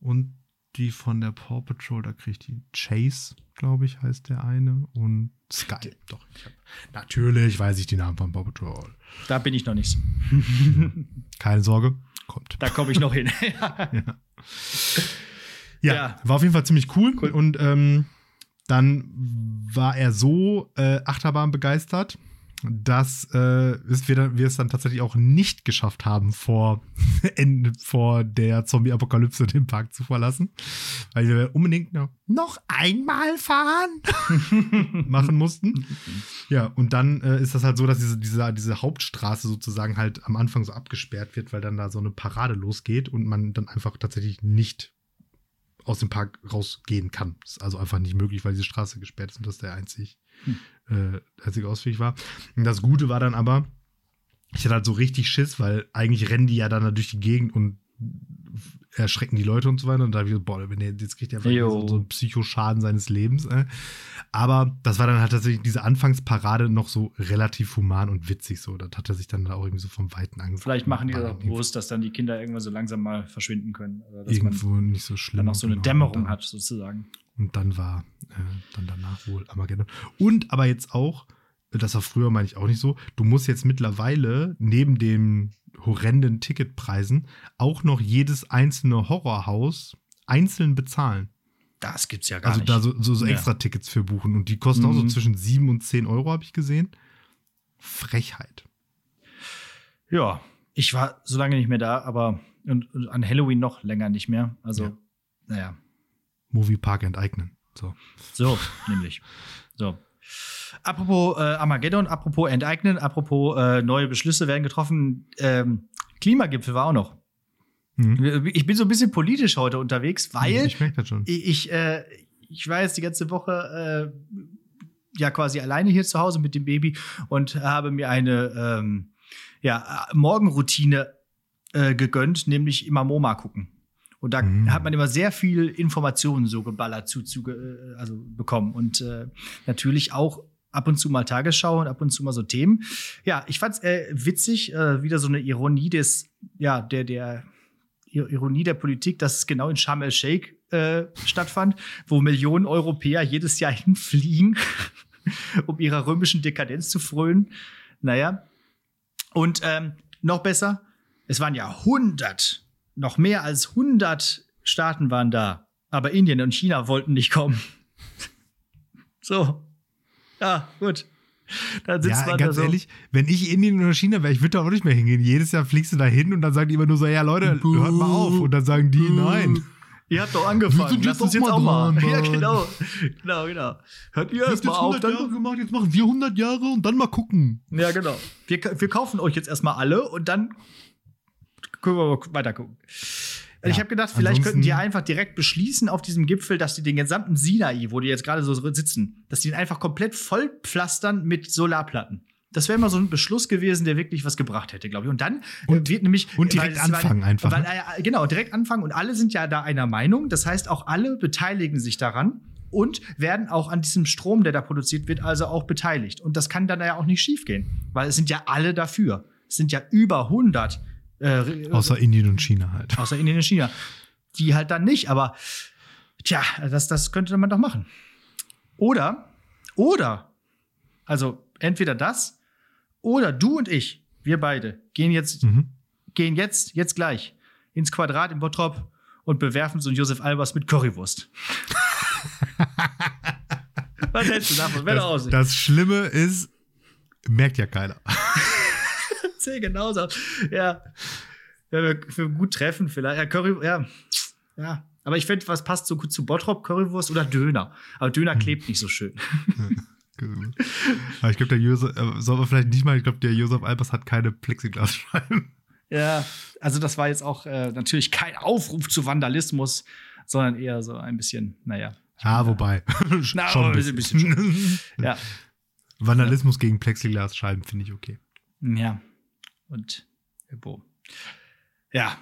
und die von der Paw Patrol, da kriegt die Chase, glaube ich, heißt der eine. Und Sky. Doch, ich hab, natürlich weiß ich die Namen von Paw Patrol. Da bin ich noch nicht. Keine Sorge, kommt. Da komme ich noch hin. Ja, Ja. war auf jeden Fall ziemlich cool. Cool. Und ähm, dann war er so äh, Achterbahn begeistert, dass äh, wir, dann, wir es dann tatsächlich auch nicht geschafft haben, vor, Ende, vor der Zombie-Apokalypse den Park zu verlassen. Weil wir unbedingt noch, noch einmal fahren machen mussten. Ja, und dann äh, ist das halt so, dass diese, diese, diese Hauptstraße sozusagen halt am Anfang so abgesperrt wird, weil dann da so eine Parade losgeht und man dann einfach tatsächlich nicht aus dem Park rausgehen kann. Das ist also einfach nicht möglich, weil diese Straße gesperrt ist und das der einzig, hm. Äh, einzige Ausweg war. Und das Gute war dann aber, ich hatte halt so richtig Schiss, weil eigentlich rennen die ja dann durch die Gegend und erschrecken die Leute und so weiter. Und da habe ich so, boah, jetzt kriegt er so, so einen Psychoschaden seines Lebens. Äh. Aber das war dann halt tatsächlich diese Anfangsparade noch so relativ human und witzig so. Das hat er sich dann da auch irgendwie so vom Weiten angefangen. Vielleicht machen die das auch bewusst, dass dann die Kinder irgendwann so langsam mal verschwinden können. Oder dass Irgendwo man nicht so schlimm. Dann auch so eine genau. Dämmerung hat, sozusagen. Und dann war äh, dann danach wohl Armageddon. Und aber jetzt auch, das war früher, meine ich auch nicht so, du musst jetzt mittlerweile neben dem horrenden Ticketpreisen auch noch jedes einzelne Horrorhaus einzeln bezahlen. Das gibt's ja gar also nicht. Also da so, so, so extra Tickets für buchen und die kosten mhm. auch so mhm. zwischen 7 und 10 Euro, habe ich gesehen. Frechheit. Ja, ich war so lange nicht mehr da, aber und, und an Halloween noch länger nicht mehr. Also, ja. naja. Moviepark enteignen. So. So, nämlich. So. Apropos äh, Armageddon, apropos Enteignen, apropos äh, neue Beschlüsse werden getroffen. Ähm, Klimagipfel war auch noch. Mhm. Ich bin so ein bisschen politisch heute unterwegs, weil ich, ich, äh, ich war jetzt die ganze Woche äh, ja quasi alleine hier zu Hause mit dem Baby und habe mir eine ähm, ja, Morgenroutine äh, gegönnt, nämlich immer MoMA gucken. Und da mhm. hat man immer sehr viel Informationen so geballert zu, zu äh, also bekommen. Und äh, natürlich auch ab und zu mal Tagesschau und ab und zu mal so Themen. Ja, ich fand's äh, witzig, äh, wieder so eine Ironie des, ja, der, der Ironie der Politik, dass es genau in Sharm el-Sheikh äh, stattfand, wo Millionen Europäer jedes Jahr hinfliegen, um ihrer römischen Dekadenz zu frönen. Naja. Und ähm, noch besser, es waren ja 100 noch mehr als 100 Staaten waren da, aber Indien und China wollten nicht kommen. so. Ja, gut. Dann sitzt ja, man ganz da so. ehrlich, wenn ich Indien oder China wäre, ich würde da auch nicht mehr hingehen. Jedes Jahr fliegst du da hin und dann sagen die immer nur so, ja Leute, Buh. hört mal auf. Und dann sagen die, nein. Ihr habt doch angefangen. Lass uns jetzt auch mal. Dran, ja, genau. Genau, genau. Hört ihr erst mal auf. 100 Jahre gemacht, jetzt machen wir 100 Jahre und dann mal gucken. Ja, genau. Wir, wir kaufen euch jetzt erstmal alle und dann können wir weiter gucken. Ja, ich habe gedacht, vielleicht könnten die einfach direkt beschließen auf diesem Gipfel, dass die den gesamten Sinai, wo die jetzt gerade so sitzen, dass die den einfach komplett vollpflastern mit Solarplatten. Das wäre mal so ein Beschluss gewesen, der wirklich was gebracht hätte, glaube ich. Und dann und, wird nämlich und direkt weil, anfangen weil, einfach. Weil, äh, genau, direkt anfangen und alle sind ja da einer Meinung. Das heißt, auch alle beteiligen sich daran und werden auch an diesem Strom, der da produziert wird, also auch beteiligt. Und das kann dann ja auch nicht schiefgehen, weil es sind ja alle dafür. Es sind ja über 100 äh, außer Indien und China halt. Außer Indien und China. Die halt dann nicht, aber tja, das, das könnte man doch machen. Oder, oder, also entweder das oder du und ich, wir beide, gehen jetzt, mhm. gehen jetzt, jetzt gleich ins Quadrat im Bottrop und bewerfen so einen Josef Albers mit Currywurst. Was hältst du davon? Das, das Schlimme ist, merkt ja keiner. Sehe genauso. Ja. ja wir, wir gut treffen vielleicht. Ja, Curry, ja. Ja. Aber ich finde, was passt so gut zu Bottrop, Currywurst oder Döner. Aber Döner hm. klebt nicht so schön. Aber ich glaube, der Josef, äh, soll man vielleicht nicht mal, ich glaube, der Josef Albers hat keine Plexiglasscheiben. Ja, also das war jetzt auch äh, natürlich kein Aufruf zu Vandalismus, sondern eher so ein bisschen, naja. Ja, wobei. Na, schon ein bisschen. bisschen schon. ja. Vandalismus ja. gegen Plexiglasscheiben finde ich okay. Ja und Bo. Ja.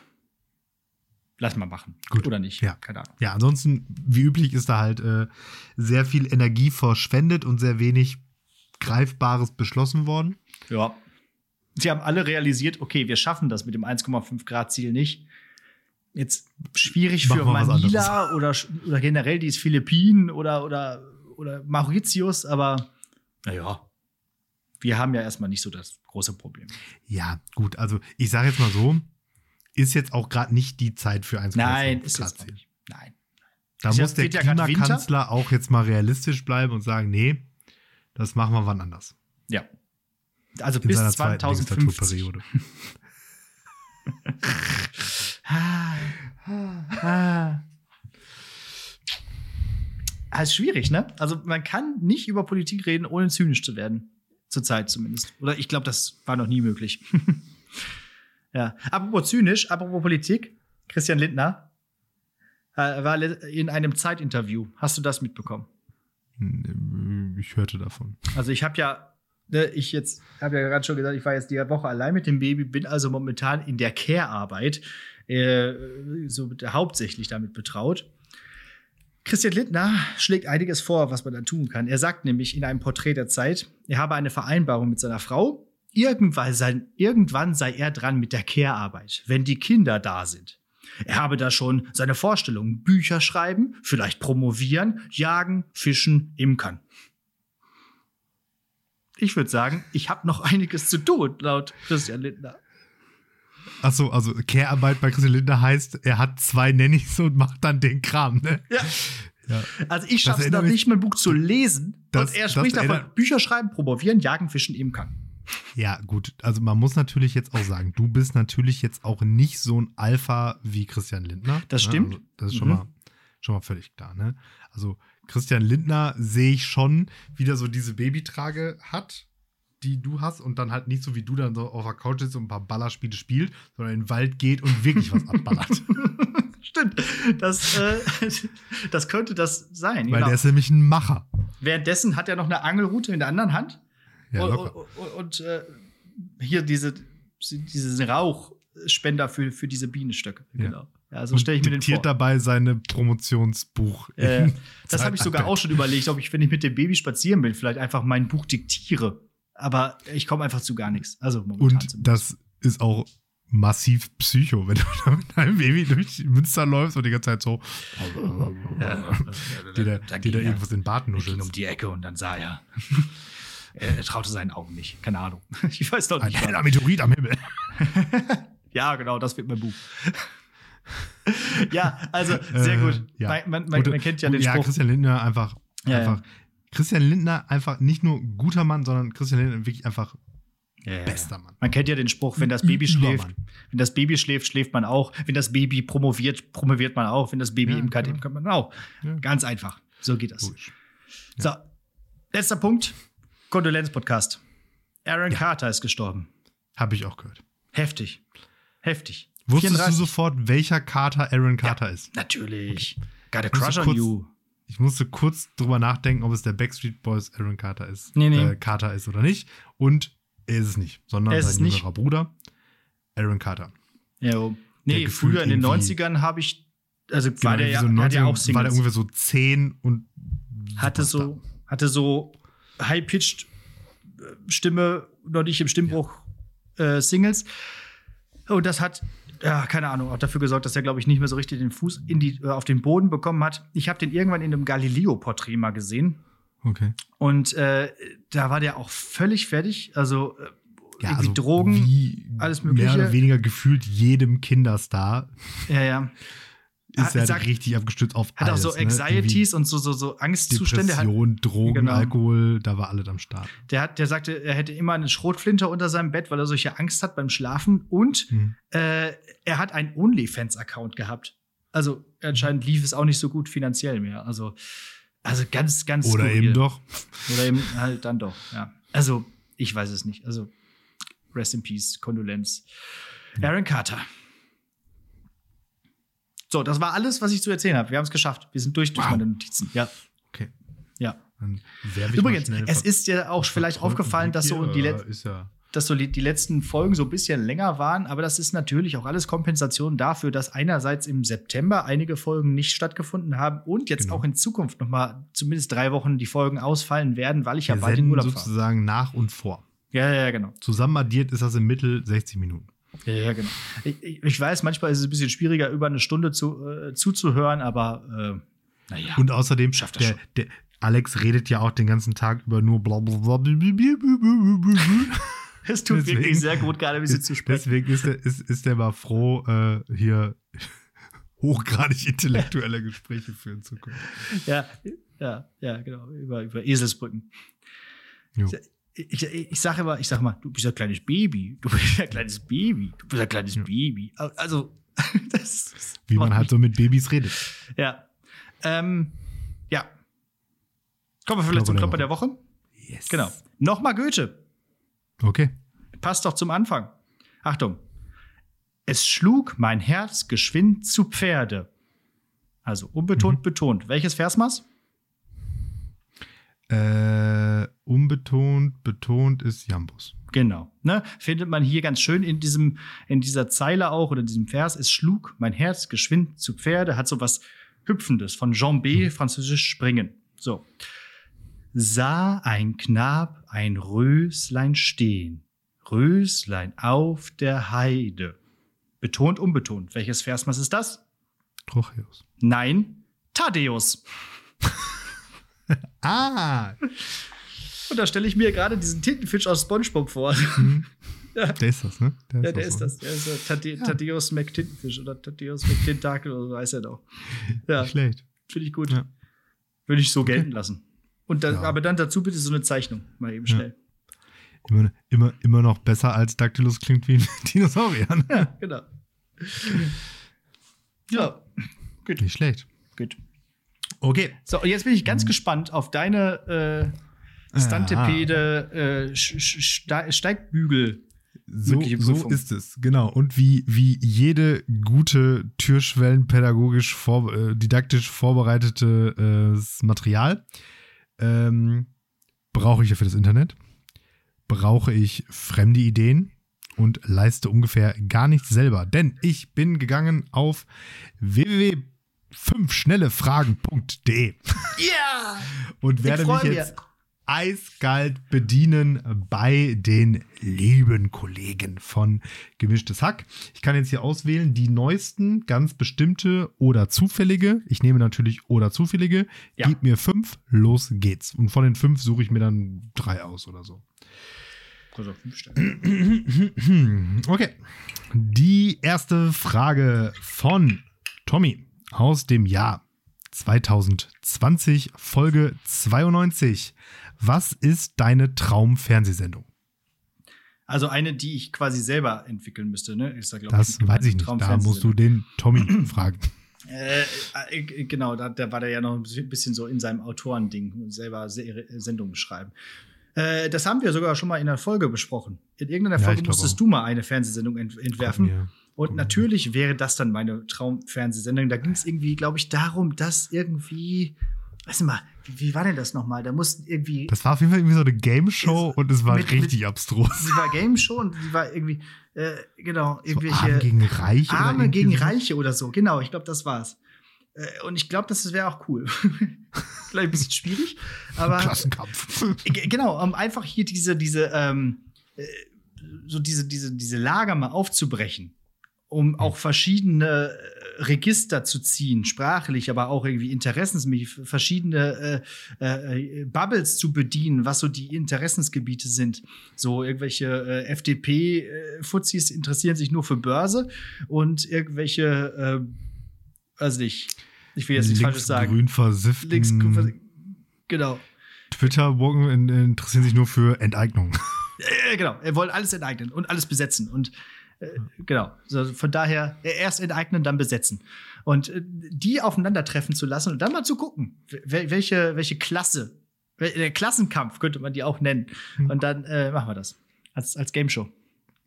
Lass mal machen. Gut. Oder nicht? Ja. Keine Ahnung. Ja, ansonsten, wie üblich, ist da halt äh, sehr viel Energie verschwendet und sehr wenig Greifbares beschlossen worden. Ja. Sie haben alle realisiert, okay, wir schaffen das mit dem 1,5 Grad Ziel nicht. Jetzt schwierig für Manila oder, oder generell die Philippinen oder, oder, oder Mauritius, aber naja, wir haben ja erstmal nicht so das große Problem. Ja, gut, also ich sage jetzt mal so, ist jetzt auch gerade nicht die Zeit für 1,5 Nein, ist jetzt nicht. Nein. Da ist muss der Klimakanzler auch jetzt mal realistisch bleiben und sagen, nee, das machen wir wann anders. Ja. Also In bis seiner zweiten 2050. Legislaturperiode. Ah, ah. Ah, ist schwierig, ne? Also man kann nicht über Politik reden, ohne zynisch zu werden. Zurzeit zumindest. Oder ich glaube, das war noch nie möglich. ja. Apropos zynisch, apropos Politik, Christian Lindner äh, war in einem Zeitinterview. Hast du das mitbekommen? Ich hörte davon. Also ich habe ja, ne, ich jetzt habe ja gerade schon gesagt, ich war jetzt die Woche allein mit dem Baby, bin also momentan in der Care-Arbeit äh, so hauptsächlich damit betraut. Christian Lindner schlägt einiges vor, was man dann tun kann. Er sagt nämlich in einem Porträt der Zeit, er habe eine Vereinbarung mit seiner Frau. Irgendwann sei, irgendwann sei er dran mit der Care-Arbeit, wenn die Kinder da sind. Er habe da schon seine Vorstellungen, Bücher schreiben, vielleicht promovieren, jagen, fischen, imkern. Ich würde sagen, ich habe noch einiges zu tun, laut Christian Lindner. Achso, also Care-Arbeit bei Christian Lindner heißt, er hat zwei Nannies und macht dann den Kram, ne? Ja. Ja. Also ich schaffe es mich- nicht, mein Buch zu lesen. Das- und er spricht davon, Bücher schreiben, promovieren, jagen, fischen, imkern. Ja, gut. Also man muss natürlich jetzt auch sagen, du bist natürlich jetzt auch nicht so ein Alpha wie Christian Lindner. Das ne? stimmt. Also das ist schon, Mhm. mal, schon mal völlig klar. Ne? Also Christian Lindner sehe ich schon, wie der so diese Babytrage hat, die du hast und dann halt nicht so wie du dann so auf der Couch sitzt und ein paar Ballerspiele spielt, sondern in den Wald geht und wirklich was abballert. Stimmt. Das, äh, das könnte das sein. Weil genau. der ist nämlich ein Macher. Währenddessen hat er noch eine Angelrute in der anderen Hand. Ja, und und, und äh, hier diese, diesen Rauchspender für, für diese Bienenstöcke. Ja. Genau. Ja, so stelle ich mir den diktiert vor. dabei seine Promotionsbuch. Äh, das habe ich sogar auch schon überlegt, ob ich, wenn ich mit dem Baby spazieren bin, vielleicht einfach mein Buch diktiere. Aber ich komme einfach zu gar nichts. Also momentan Und zumindest. das ist auch massiv Psycho, wenn du da mit deinem Baby durch Münster läufst und die ganze Zeit so die da, Da die da ging irgendwas in den Bart Er um die Ecke und dann sah er. er, er traute seinen Augen nicht. Keine Ahnung. Ich weiß doch Ein nicht. heller Meteorit am Himmel. Ja, genau, das wird mein Buch. ja, also sehr Äh, gut. ja. Man, man, man, man kennt ja den ja, Spruch. Christian Lindner einfach, Ja, einfach Christian Lindner einfach nicht nur guter Mann, sondern Christian Lindner wirklich einfach Ja, bester Mann. Man kennt ja den Spruch, wenn das Baby Ü- schläft, Übermann. wenn das Baby schläft, schläft man auch. Wenn das Baby promoviert, promoviert man auch. Wenn das Baby Ja, im kann, ja. kann man auch. Ja. Ganz einfach. So geht das. Logisch. So, letzter Punkt. Kondolenz-Podcast. Aaron Carter ist gestorben. Habe ich auch gehört. Heftig. Heftig. Wusstest 34. du sofort, welcher Carter Aaron Carter ist? Natürlich. Got a crush on you. Ich musste kurz drüber nachdenken, ob es der Backstreet Boys Aaron Carter ist. Nee, nee. Äh, Carter ist oder nicht. Und er ist es nicht, sondern Er ist sein jüngerer Bruder, Aaron Carter. Jo. Nee, gefühlt früher in den irgendwie- 90ern habe ich, also Genau, war der ja, so hat ja 19 auch war der Singles. ungefähr so 10 und hatte Superstar. so, hatte so high-pitched äh, Stimme, noch nicht im Stimmbruch äh, Singles. Und das hat, ja, keine Ahnung, auch dafür gesorgt, dass er, glaube ich, nicht mehr so richtig den Fuß die, äh, auf den Boden bekommen hat. Ich habe den irgendwann in einem Galileo-Porträt mal gesehen. Okay. Und äh, da war der auch völlig fertig. Also äh, Ja, irgendwie also Drogen, alles Mehr Mögliche. oder weniger gefühlt jedem Kinderstar ja, ja. Ist Ah, er sag- richtig abgestützt auf Hat alles. auch so ne? Anxieties und so, so, so Angstzustände. Hat, Depression, Drogen, Genau. Alkohol, da war alles am Start. Der, hat, der sagte, er hätte immer eine Schrotflinte unter seinem Bett, weil er solche Angst hat beim Schlafen. Und Hm. äh, er hat einen OnlyFans-Account gehabt. Also anscheinend lief es auch nicht so gut finanziell mehr. Also, also ganz, ganz Oder skurril. eben doch. Oder eben halt dann doch, ja. Also, ich weiß es nicht. Also, Rest in Peace, Kondolenz. Aaron Carter. So, das war alles, was ich zu erzählen habe. Wir haben es geschafft. Wir sind durch durch Wow. meine Notizen. Ja, Okay. ja. Übrigens, es ist dir auch vielleicht aufgefallen, dass so die, äh, Let ist ja dass so die, letzten Folgen so ein bisschen länger waren, aber das ist natürlich auch alles Kompensation dafür, dass einerseits im September einige Folgen nicht stattgefunden haben und jetzt Genau. auch in Zukunft noch mal zumindest drei Wochen die Folgen ausfallen werden, weil ich ja wir bald in Urlaub fahre. sozusagen nach und vor. Ja, ja, ja, genau. Zusammen addiert ist das im Mittel 60 Minuten. Ja, genau. Ich, ich- weiß, manchmal ist es ein bisschen schwieriger, über eine Stunde zu, äh, zuzuhören, aber äh, naja. Und außerdem, Schafft er der, schon. der Alex redet ja auch den ganzen Tag über nur bla bla bla. es tut deswegen- wirklich sehr gut, gerade ein bisschen zu sprechen. Deswegen ist er, ist, ist er mal froh, äh, hier hochgradig intellektuelle Gespräche führen zu können. Ja, ja, ja, genau. Über, über Eselsbrücken. Jo. Ich, ich sage immer, ich sage mal, du bist ein kleines Baby, du bist ein kleines Baby, du bist ein kleines Ja. Baby. Also, das Wie man halt so mit Babys redet. Ja. Ähm, ja. Kommen wir vielleicht zum Klopper der der Woche. Yes. Genau. Nochmal Goethe. Okay. Passt doch zum Anfang. Achtung. Es schlug mein Herz geschwind zu Pferde. Also unbetont betont. Welches Versmaß? Äh, unbetont, betont ist Jambus. Genau. Ne? Findet man hier ganz schön in diesem, in dieser Zeile auch oder diesem Vers. Es schlug mein Herz geschwind zu Pferde, hat so was Hüpfendes von Jean B. französisch springen. So. Sah ein Knab ein Röslein stehen. Röslein auf der Heide. Betont, unbetont. Welches Versmaß ist das? Trocheus. Nein, Thaddeus. Ah! Und da stelle ich mir gerade diesen Tintenfisch aus Spongebob vor. Mhm. Ja. Der ist das, ne? Ja, der auch ist so. das. Der ist der Thadde Thaddeus McTintenfisch oder Thaddeus McTintakel oder so heißt er doch. Ja, Nicht schlecht. finde ich gut. Ja. Würde ich so gelten lassen. Und dann, Ja. aber dann dazu bitte so eine Zeichnung. Mal eben Ja. schnell. Immer, immer, immer noch besser als Dactylus klingt wie ein Dinosaurier. ne? Ja, genau. Ja, gut. Nicht schlecht. gut. Okay. So, und jetzt bin ich ganz gespannt auf deine äh, Stantepede äh, Ste- Steigbügel. So, so ist es, genau. Und wie, wie jede gute Türschwellen pädagogisch vor, äh, didaktisch vorbereitete äh, Material ähm, brauche ich ja für das Internet, brauche ich fremde Ideen und leiste ungefähr gar nichts selber. Denn ich bin gegangen auf www.5schnellefragen.de Ja! und werde mich jetzt eiskalt bedienen bei den lieben Kollegen von Gemischtes Hack. Ich kann jetzt hier auswählen die neuesten, ganz bestimmte oder zufällige. Ich nehme natürlich oder zufällige. Ja. Gib mir fünf, los geht's. Und von den fünf suche ich mir dann drei aus oder so. Okay. Die erste Frage von Tommy aus dem Jahr 2020, Folge 92. Was ist deine Traumfernsehsendung? Also eine, die ich quasi selber entwickeln müsste, ne? Ist da, ich, Das eine weiß ich nicht. Da musst du den Tommy fragen. Äh, äh, genau, da, da war der ja noch ein bisschen so in seinem Autorending, selber Se Sendungen schreiben. Äh, das haben wir sogar schon mal in der Folge besprochen. In irgendeiner Ja, Folge ich musstest auch. du mal eine Fernsehsendung ent entwerfen. Und natürlich wäre das dann meine Traumfernsehsendung. Da ging es irgendwie, glaube ich, darum, dass irgendwie, weiß nicht mal, wie, wie war denn das nochmal? Da mussten irgendwie, Das war auf jeden Fall irgendwie so eine Game Show und es war mit- richtig abstrus. sie war Game Show und sie war irgendwie, äh, genau, So irgendwelche Arm gegen Reich. oder Arme gegen so. Reiche oder so. Genau, ich glaube, das war's. Äh, Und ich glaube, das wäre auch cool. Vielleicht ein bisschen schwierig, aber Klassenkampf. G- genau, um einfach hier diese, diese, ähm, äh, so diese, diese, diese Lager mal aufzubrechen, um auch verschiedene äh, Register zu ziehen, sprachlich, aber auch irgendwie interessensmäßig, verschiedene äh, äh, Bubbles zu bedienen, was so die Interessensgebiete sind. So irgendwelche äh, FDP-Fuzis interessieren sich nur für Börse und irgendwelche, äh, weiß nicht, ich will jetzt nichts Falsches sagen. Grün versifften Links, genau. Twitter-Wogen in- interessieren sich nur für Enteignung. Äh, genau, er wollte alles enteignen und alles besetzen. Und äh, genau, so, von daher äh, erst enteignen, dann besetzen. Und äh, die aufeinandertreffen zu lassen und dann mal zu gucken, wel welche, welche Klasse, der Klassenkampf könnte man die auch nennen. Hm. Und dann äh, machen wir das als, als Game Show.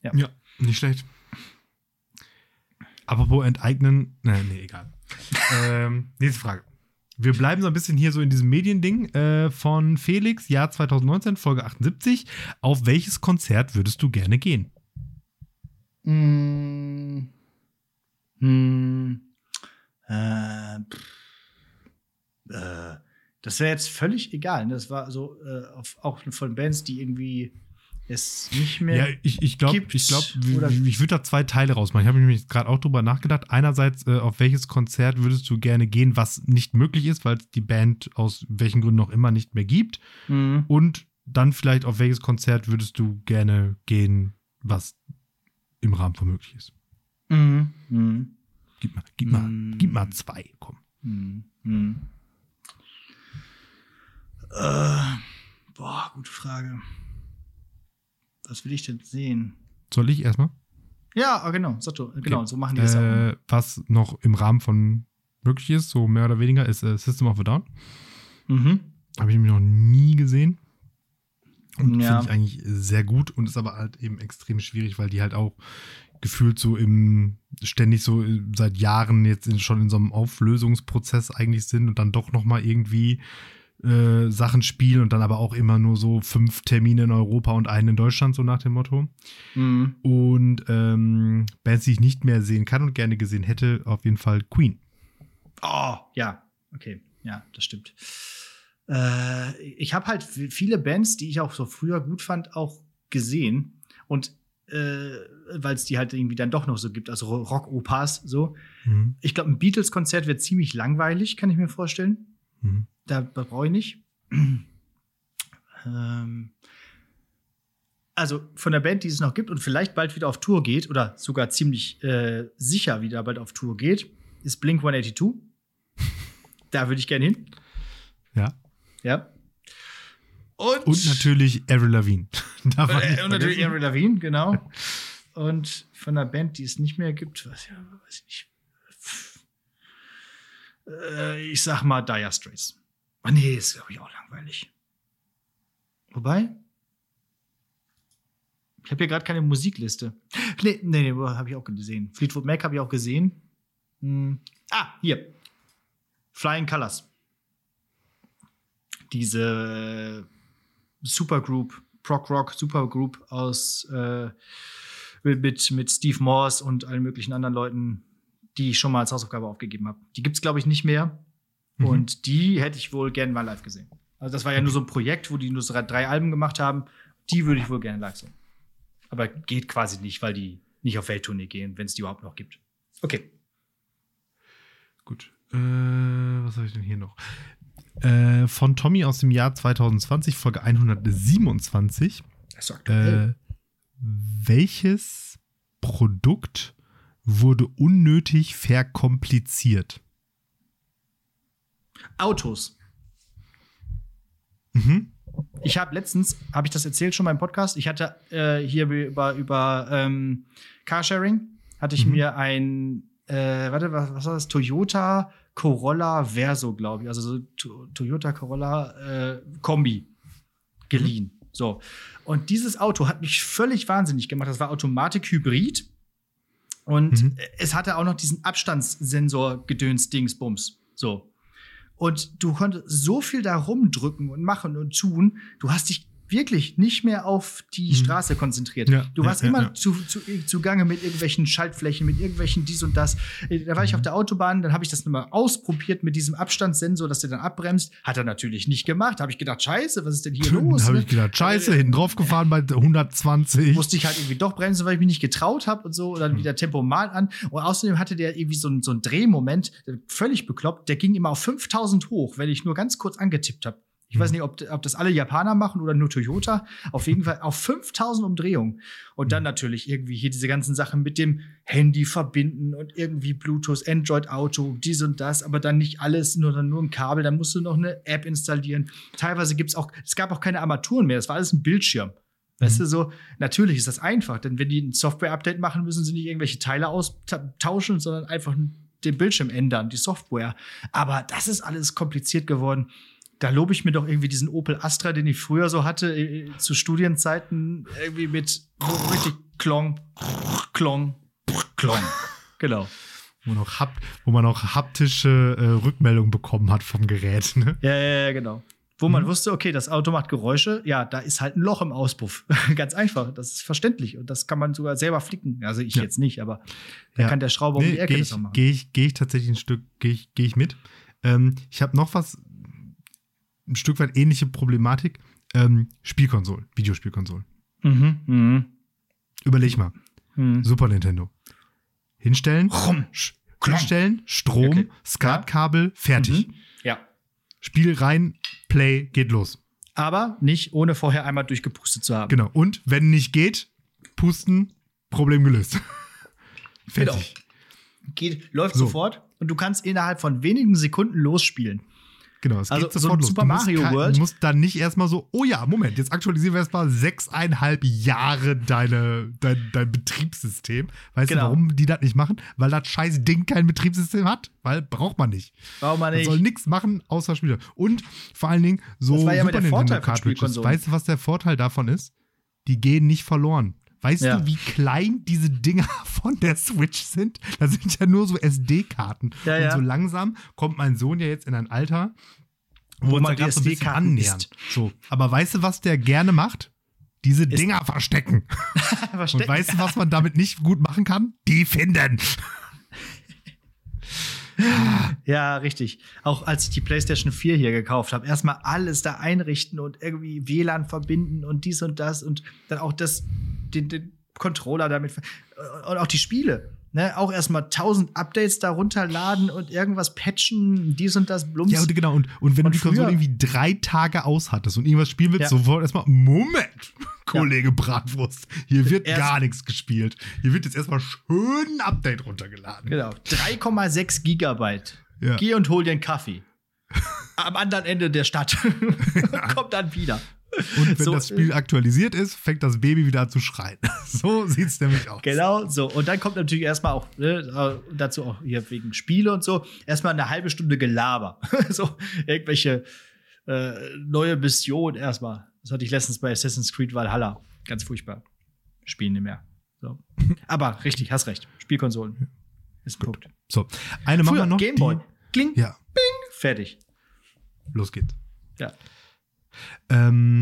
Ja. Ja, nicht schlecht. Apropos enteignen, ne, nee, egal. ähm, nächste Frage. Wir bleiben so ein bisschen hier so in diesem Mediending äh, von Felix, Jahr 2019, Folge 78. Auf welches Konzert würdest du gerne gehen? Mm. Hm. Äh, pff. äh, das wäre jetzt völlig egal. ne? Das war so äh, auf, auch von Bands, die irgendwie es nicht mehr. Ja, ich, ich glaube, ich, glaub, ich würde da zwei Teile rausmachen. Ich habe nämlich gerade auch drüber nachgedacht. Einerseits, äh, auf welches Konzert würdest du gerne gehen, was nicht möglich ist, weil es die Band aus welchen Gründen auch immer nicht mehr gibt. Mhm. Und dann vielleicht, auf welches Konzert würdest du gerne gehen, was im Rahmen von möglich ist. Mhm. Mhm. Gib mal, gib mal, Mm. gib mal zwei, komm. Mhm. Mhm. Äh, boah, gute Frage. Was will ich denn sehen? Soll ich erstmal? Ja, ah, genau, du, genau, Okay. so machen die das auch. Äh, was noch im Rahmen von möglich ist, so mehr oder weniger, ist äh, System of a Down. Mhm. Habe ich nämlich noch nie gesehen. Und Ja. finde ich eigentlich sehr gut und ist aber halt eben extrem schwierig, weil die halt auch gefühlt so im, ständig so äh, seit Jahren jetzt in, schon in so einem Auflösungsprozess eigentlich sind und dann doch nochmal irgendwie äh, Sachen spielen und dann aber auch immer nur so fünf Termine in Europa und einen in Deutschland, so nach dem Motto. Mhm. Und ähm, Bands, die ich nicht mehr sehen kann und gerne gesehen hätte, auf jeden Fall Queen. Oh, ja, okay, ja, das stimmt. Äh, ich habe halt viele Bands, die ich auch so früher gut fand, auch gesehen. Und äh, weil es die halt irgendwie dann doch noch so gibt, also Rock-Opas so. Mhm. Ich glaube, ein Beatles-Konzert wird ziemlich langweilig, kann ich mir vorstellen. Mhm. Da brauche ich nicht. ähm, also von der Band, die es noch gibt und vielleicht bald wieder auf Tour geht oder sogar ziemlich äh, sicher wieder bald auf Tour geht, ist Blink 182. da würde ich gerne hin. Ja. Ja. Und, Und natürlich Avril Lavigne. Äh, und natürlich. Avril Lavigne, genau. Und von einer Band, die es nicht mehr gibt, was ja, weiß ich nicht. Äh, ich sag mal Dire Straits. Ah, nee, ist, glaube ich, auch langweilig. Wobei? Ich habe hier gerade keine Musikliste. Nee, nee, nee, habe ich auch gesehen. Fleetwood Mac habe ich auch gesehen. Hm. Ah, hier. Flying Colors. Diese Supergroup, Prog Rock Supergroup aus äh, mit, mit Steve Morse und allen möglichen anderen Leuten, die ich schon mal als Hausaufgabe aufgegeben habe. Die gibt's glaube ich, nicht mehr. Mhm. Und die hätte ich wohl gerne mal live gesehen. Also, das war ja nur so ein Projekt, wo die nur so drei Alben gemacht haben. Die würde ich wohl gerne live sehen. Aber geht quasi nicht, weil die nicht auf Welttournee gehen, wenn es die überhaupt noch gibt. Okay. Gut. Äh, was habe ich denn hier noch? Äh, von Tommy aus dem Jahr 2020, Folge 127. Das ist aktuell. Äh, welches Produkt wurde unnötig verkompliziert? Autos. Mhm. Ich habe letztens, habe ich das erzählt schon mal im Podcast, ich hatte äh, hier über, über ähm, Carsharing, hatte ich Mhm. mir ein, äh, warte, was, was war das? Toyota Corolla Verso, glaube ich. Also so to Toyota Corolla äh, Kombi geliehen. So. Und dieses Auto hat mich völlig wahnsinnig gemacht. Das war Automatik-Hybrid. Und Mhm. es hatte auch noch diesen Abstandssensor-Gedöns-Dingsbums. So. Und du konntest so viel da rumdrücken und machen und tun. Du hast dich wirklich nicht mehr auf die Mhm. Straße konzentriert. Ja, du warst ja, immer ja. Zu, zu, zugange mit irgendwelchen Schaltflächen, mit irgendwelchen dies und das. Äh, Da war ich Mhm. auf der Autobahn, dann habe ich das nochmal ausprobiert mit diesem Abstandssensor, dass der dann abbremst. Hat er natürlich nicht gemacht. Habe ich gedacht, scheiße, was ist denn hier los? Habe ne? ich gedacht, scheiße, hinten drauf gefahren bei 120. musste ich halt irgendwie doch bremsen, weil ich mich nicht getraut habe und so. Und dann Hm. wieder Tempomat an. Und außerdem hatte der irgendwie so, einen- so einen Drehmoment, völlig bekloppt. Der ging immer auf 5000 hoch, wenn ich nur ganz kurz angetippt habe. Ich weiß nicht, ob, ob das alle Japaner machen oder nur Toyota. Auf jeden Fall auf 5000 Umdrehungen. Und dann Hm. natürlich irgendwie hier diese ganzen Sachen mit dem Handy verbinden und irgendwie Bluetooth, Android Auto, dies und das, aber dann nicht alles, nur, dann nur ein Kabel. Dann musst du noch eine App installieren. Teilweise gibt's auch, es gab auch keine Armaturen mehr. Es war alles ein Bildschirm. Weißt du, so, natürlich ist das einfach, denn wenn die ein Software-Update machen, müssen sie nicht irgendwelche Teile austauschen, sondern einfach den Bildschirm ändern, die Software. Aber das ist alles kompliziert geworden. Da lobe ich mir doch irgendwie diesen Opel Astra, den ich früher so hatte, äh, zu Studienzeiten, irgendwie mit richtig Klong, Klong, Klong. Genau. Wo, noch hap wo man auch haptische äh, Rückmeldung bekommen hat vom Gerät. Ne? Ja, ja, ja, genau. Wo man Mhm. wusste, okay, das Auto macht Geräusche, ja, da ist halt ein Loch im Auspuff. Ganz einfach, das ist verständlich und das kann man sogar selber flicken. Also ich Ja. jetzt nicht, aber da Ja. kann der Schrauber um Nee, die Ecke gehe das ich, auch machen. geh ich, geh ich tatsächlich ein Stück, gehe ich, geh ich mit. Ähm, ich habe noch was, ein Stück weit ähnliche Problematik. Ähm, Spielkonsolen, Videospielkonsolen. Mhm, mhm, Überleg mal, mhm. Super Nintendo. Hinstellen, Rum. hinstellen, Strom, Okay. Skatkabel, fertig. Mhm. Ja. Spiel rein, Play, geht los. Aber nicht ohne vorher einmal durchgepustet zu haben. Genau. Und wenn nicht geht, pusten, Problem gelöst. fertig. Geht, läuft So. sofort und du kannst innerhalb von wenigen Sekunden losspielen. Genau, es Also geht so sofort los. Super musst Mario kein- World. Du musst dann nicht erstmal so, oh ja, Moment, jetzt aktualisieren wir erstmal sechseinhalb Jahre deine, dein, dein Betriebssystem. Weißt Genau. du, warum die das nicht machen? Weil das scheiß Ding kein Betriebssystem hat? Weil braucht man nicht. Warum man Man nicht? soll nichts machen, außer Spiele. Und vor allen Dingen so Das war ja Super der Vorteil Nintendo von Cartridges. Weißt du, was der Vorteil davon ist? Die gehen nicht verloren. Weißt Ja. du, wie klein diese Dinger von der Switch sind? Das sind ja nur so SD-Karten. Ja, Und ja. so langsam kommt mein Sohn ja jetzt in ein Alter, wo, Wo man da die SD-Karten annähern. isst. So. Aber weißt du, was der gerne macht? Diese Dinger verstecken. Und Verstecken. weißt du, was man damit nicht gut machen kann? Die finden. Ja, richtig. Auch als ich die PlayStation 4 hier gekauft habe, erstmal alles da einrichten und irgendwie WLAN verbinden und dies und das und dann auch das, den, den Controller damit und auch die Spiele. Ne, auch erstmal 1000 Updates da runterladen und irgendwas patchen, dies und das, Blums. Ja, und genau. Und, und wenn Und du die Konsole irgendwie drei Tage aushattest und irgendwas spielen willst, Ja. sofort erstmal, Moment, Kollege Bratwurst, hier wird Erst- gar nichts gespielt. Hier wird jetzt erstmal schön ein Update runtergeladen. Genau. 3,6 Gigabyte. Ja. Geh und hol dir einen Kaffee. Am anderen Ende der Stadt. Kommt dann wieder. Und wenn So, das Spiel aktualisiert ist, fängt das Baby wieder an zu schreien. So sieht's nämlich aus. Genau, so. Und dann kommt natürlich erstmal auch ne, dazu auch hier wegen Spiele und so, erstmal eine halbe Stunde Gelaber. so irgendwelche äh, neue Mission erstmal. Das hatte ich letztens bei Assassin's Creed Valhalla. Ganz furchtbar. Spielen nicht mehr. So. Aber richtig, hast recht. Spielkonsolen. Ist ein Punkt. So, eine machen wir Früher noch. Gameboy. Kling, ja, fertig. los geht's. Ja. Ähm,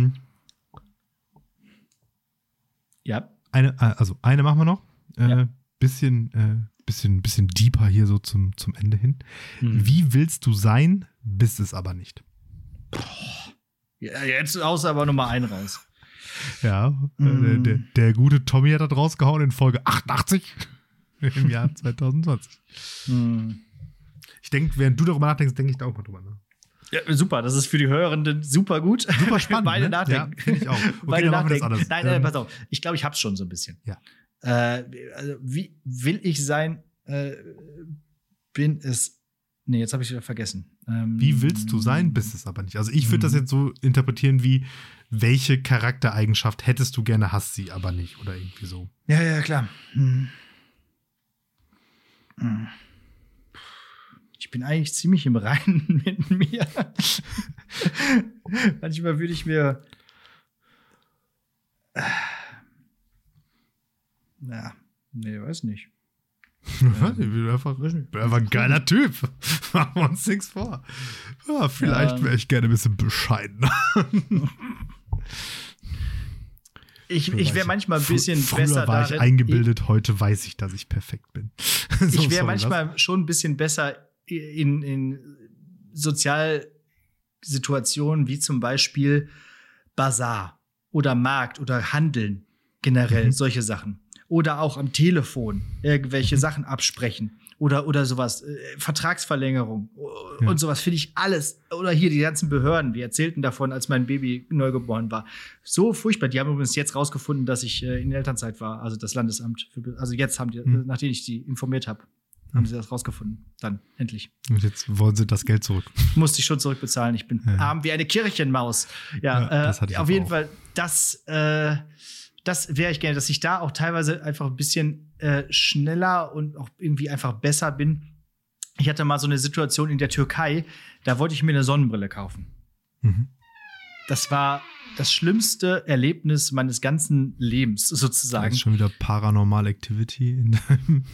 Ja. eine, äh, also eine machen wir noch. Äh, Ja. Bisschen, äh, bisschen, bisschen deeper hier so zum, zum Ende hin. Hm. Wie willst du sein, bist es aber nicht? ja jetzt haust aber Nummer ein raus. Ja, Mm. der, der gute Tommy hat das rausgehauen in Folge 88 im Jahr 2020. Hm. Ich denke, während du darüber nachdenkst, denke ich da auch mal drüber nach. Ja, super, das ist für die Hörenden super gut. Super spannend, Beide ne? nachdenken. Ja, finde ich auch. Okay, Beide nachdenken. anders. Nein, Ähm, nein, pass auf. Ich glaube, ich hab's schon so ein bisschen. Ja. Äh, also, wie will ich sein, äh, bin es. Nee, jetzt habe ich wieder vergessen. Ähm, Wie willst du sein, bist es aber nicht. Also ich würde das Mhm. jetzt so interpretieren wie, welche Charaktereigenschaft hättest du gerne, hast sie aber nicht. Oder irgendwie so. Ja, ja, klar. Hm. Hm. Ich bin eigentlich ziemlich im Reinen mit mir. Manchmal würde ich mir. Ja, nee, weiß nicht. ich bin einfach, bin einfach ein geiler Typ. Machen wir uns nichts vor. Ja, vielleicht Ja. wäre ich gerne ein bisschen bescheidener. Ich, ich wäre manchmal ein fr- bisschen früher besser war ich darin- eingebildet, heute weiß ich, dass ich perfekt bin. So, Ich, ich wäre manchmal schon ein bisschen besser in, in Sozialsituationen wie zum Beispiel Bazar oder Markt oder Handeln generell, Mhm. solche Sachen. Oder auch am Telefon irgendwelche Mhm. Sachen absprechen. Oder, oder sowas, äh, Vertragsverlängerung äh, Ja. und sowas finde ich alles. Oder hier die ganzen Behörden, wir erzählten davon, als mein Baby neugeboren war. So furchtbar. Die haben übrigens jetzt rausgefunden, dass ich äh, in Elternzeit war, also das Landesamt. Für, also jetzt haben die, Mhm. nachdem ich die informiert habe, haben sie das rausgefunden. Dann, endlich. Und jetzt wollen sie das Geld zurück. Musste ich schon zurückbezahlen. Ich bin Ja. arm wie eine Kirchenmaus. Ja, Ja, das äh, auf jeden auch. Fall, das, äh, das wäre ich gerne, dass ich da auch teilweise einfach ein bisschen äh, schneller und auch irgendwie einfach besser bin. Ich hatte mal so eine Situation in der Türkei, da wollte ich mir eine Sonnenbrille kaufen. Mhm. Das war das schlimmste Erlebnis meines ganzen Lebens, Das sozusagen. ist schon wieder Paranormal Activity in deinem,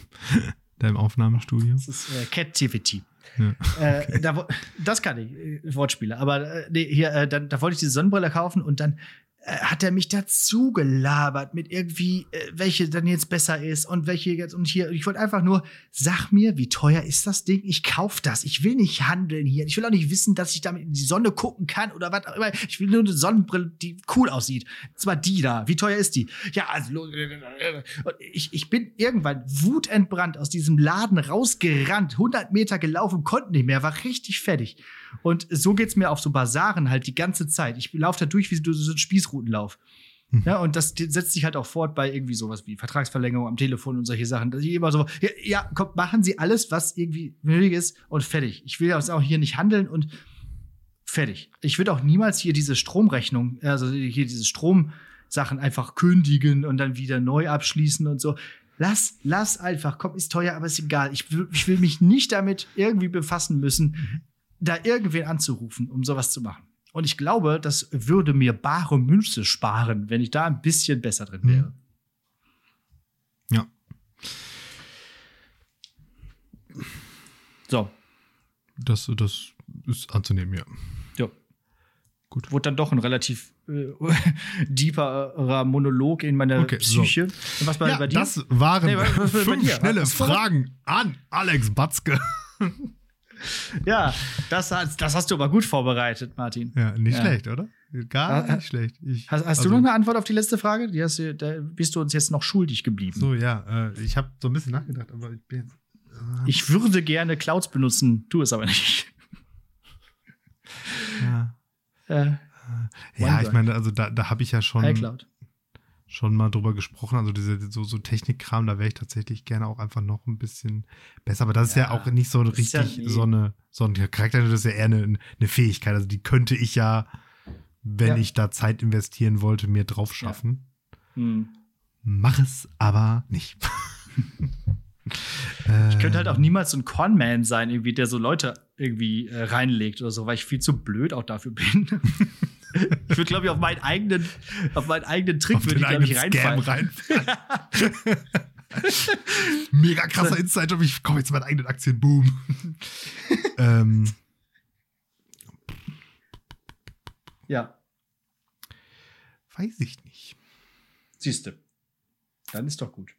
deinem Aufnahmestudio. Das ist äh, Captivity. Ja. Äh, da, wo- das kann ich, äh, Wortspiele. Aber äh, nee, hier, äh, dann, da wollte ich diese Sonnenbrille kaufen und dann äh, hat er mich dazu gelabert mit irgendwie, äh, welche dann jetzt besser ist und welche jetzt und hier. Ich wollte einfach nur, sag mir, wie teuer ist das Ding? Ich kauf das. Ich will nicht handeln hier. Ich will auch nicht wissen, dass ich damit in die Sonne gucken kann oder was auch immer. Ich will nur eine Sonnenbrille, die cool aussieht. Zwar die da. Wie teuer ist die? Ja, also lo- und ich, ich bin irgendwann wutentbrannt aus diesem Laden rausgerannt, 100 Meter gelaufen, konnte nicht mehr, war richtig fertig. Und so geht's mir auf so Basaren halt die ganze Zeit. Ich laufe da durch wie so ein Spießrutenlauf. Mhm. Ja, und das setzt sich halt auch fort bei irgendwie sowas wie Vertragsverlängerung am Telefon und solche Sachen. Dass ich immer so, ja, ja komm, machen Sie alles, was irgendwie nötig ist und fertig. Ich will jetzt auch hier nicht handeln und Fertig. Ich würde auch niemals hier diese Stromrechnung, also hier diese Stromsachen einfach kündigen und dann wieder neu abschließen und so. Lass, lass einfach. Komm, ist teuer, aber ist egal. Ich will, ich will mich nicht damit irgendwie befassen müssen, da irgendwen anzurufen, um sowas zu machen. Und ich glaube, das würde mir bare Münze sparen, wenn ich da ein bisschen besser drin wäre. Ja. So, Das, das ist anzunehmen, ja. ja. Gut. Wurde dann doch ein relativ äh, deeperer Monolog in meiner Okay, so. Psyche. Und was war ja, bei dir? das waren Nee, fünf schnelle Fragen an Alex Batzke. ja, das, hast- das hast du aber gut vorbereitet, Martin. Ja, nicht Ja. schlecht, oder? Gar Äh, nicht schlecht. Ich, Hast, hast also, du noch eine Antwort auf die letzte Frage? Die hast du, da bist du uns jetzt noch schuldig geblieben. So, ja, äh, ich habe so ein bisschen nachgedacht, aber ich bin jetzt. Äh, Ich würde gerne Clouds benutzen, tu es aber nicht. ja, Äh, ja ich meine, also da, da habe ich ja schon, iCloud. Schon mal drüber gesprochen. Also diese so, so Technikkram, da wäre ich tatsächlich gerne auch einfach noch ein bisschen besser. Aber das ist ja, Ja, auch nicht so ja richtig nie- so eine so ein Charakter, das ist ja eher eine, eine Fähigkeit. Also die könnte ich ja, wenn Ja. ich da Zeit investieren wollte, mir drauf schaffen. Hm. Mach es aber nicht. Äh, Ich könnte halt auch niemals so ein Conman sein, irgendwie, der so Leute irgendwie äh, reinlegt oder so, weil ich viel zu blöd auch dafür bin. ich würde, glaube ich, auf meinen eigenen, auf meinen eigenen Trick auf würde ich, glaube ich, reinfallen. reinfallen. Mega krasser Insight, ich komme jetzt zu meinen eigenen Aktien, boom. ähm, Ja, weiß ich nicht. siehste. Dann ist doch gut.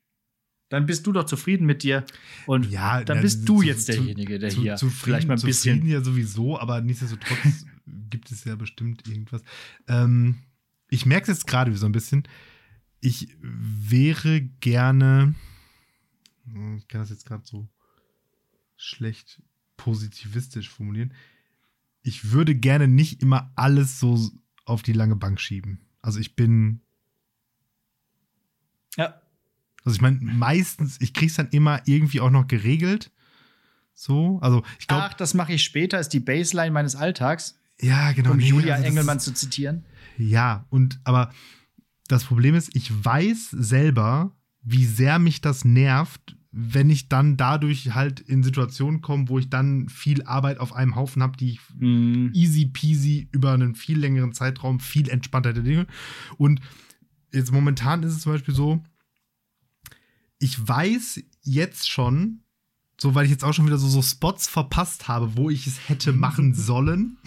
Dann bist du doch zufrieden mit dir und Ja, dann na, bist du zu- jetzt derjenige, der zu- hier zufrieden, vielleicht mal ein zufrieden bisschen. ja sowieso, aber nichtsdestotrotz gibt es ja bestimmt irgendwas. Ähm, ich merke es jetzt gerade so ein bisschen. Ich wäre gerne. Hm, Ich kann das jetzt gerade so schlecht positivistisch formulieren. Ich würde gerne nicht immer alles so auf die lange Bank schieben. Also ich bin Ja, also ich meine, meistens, ich krieg's dann immer irgendwie auch noch geregelt. So, also ich glaube, Ach, das mache ich später, ist die Baseline meines Alltags, ja, genau. um nee, Julia also Engelmann zu zitieren. Ja, und aber das Problem ist, ich weiß selber, wie sehr mich das nervt, wenn ich dann dadurch halt in Situationen komme, wo ich dann viel Arbeit auf einem Haufen habe, die ich Hm. easy peasy über einen viel längeren Zeitraum viel entspannter hätte Dinge. Und jetzt momentan ist es zum Beispiel so, ich weiß jetzt schon, so weil ich jetzt auch schon wieder so, so Spots verpasst habe, wo ich es hätte machen sollen.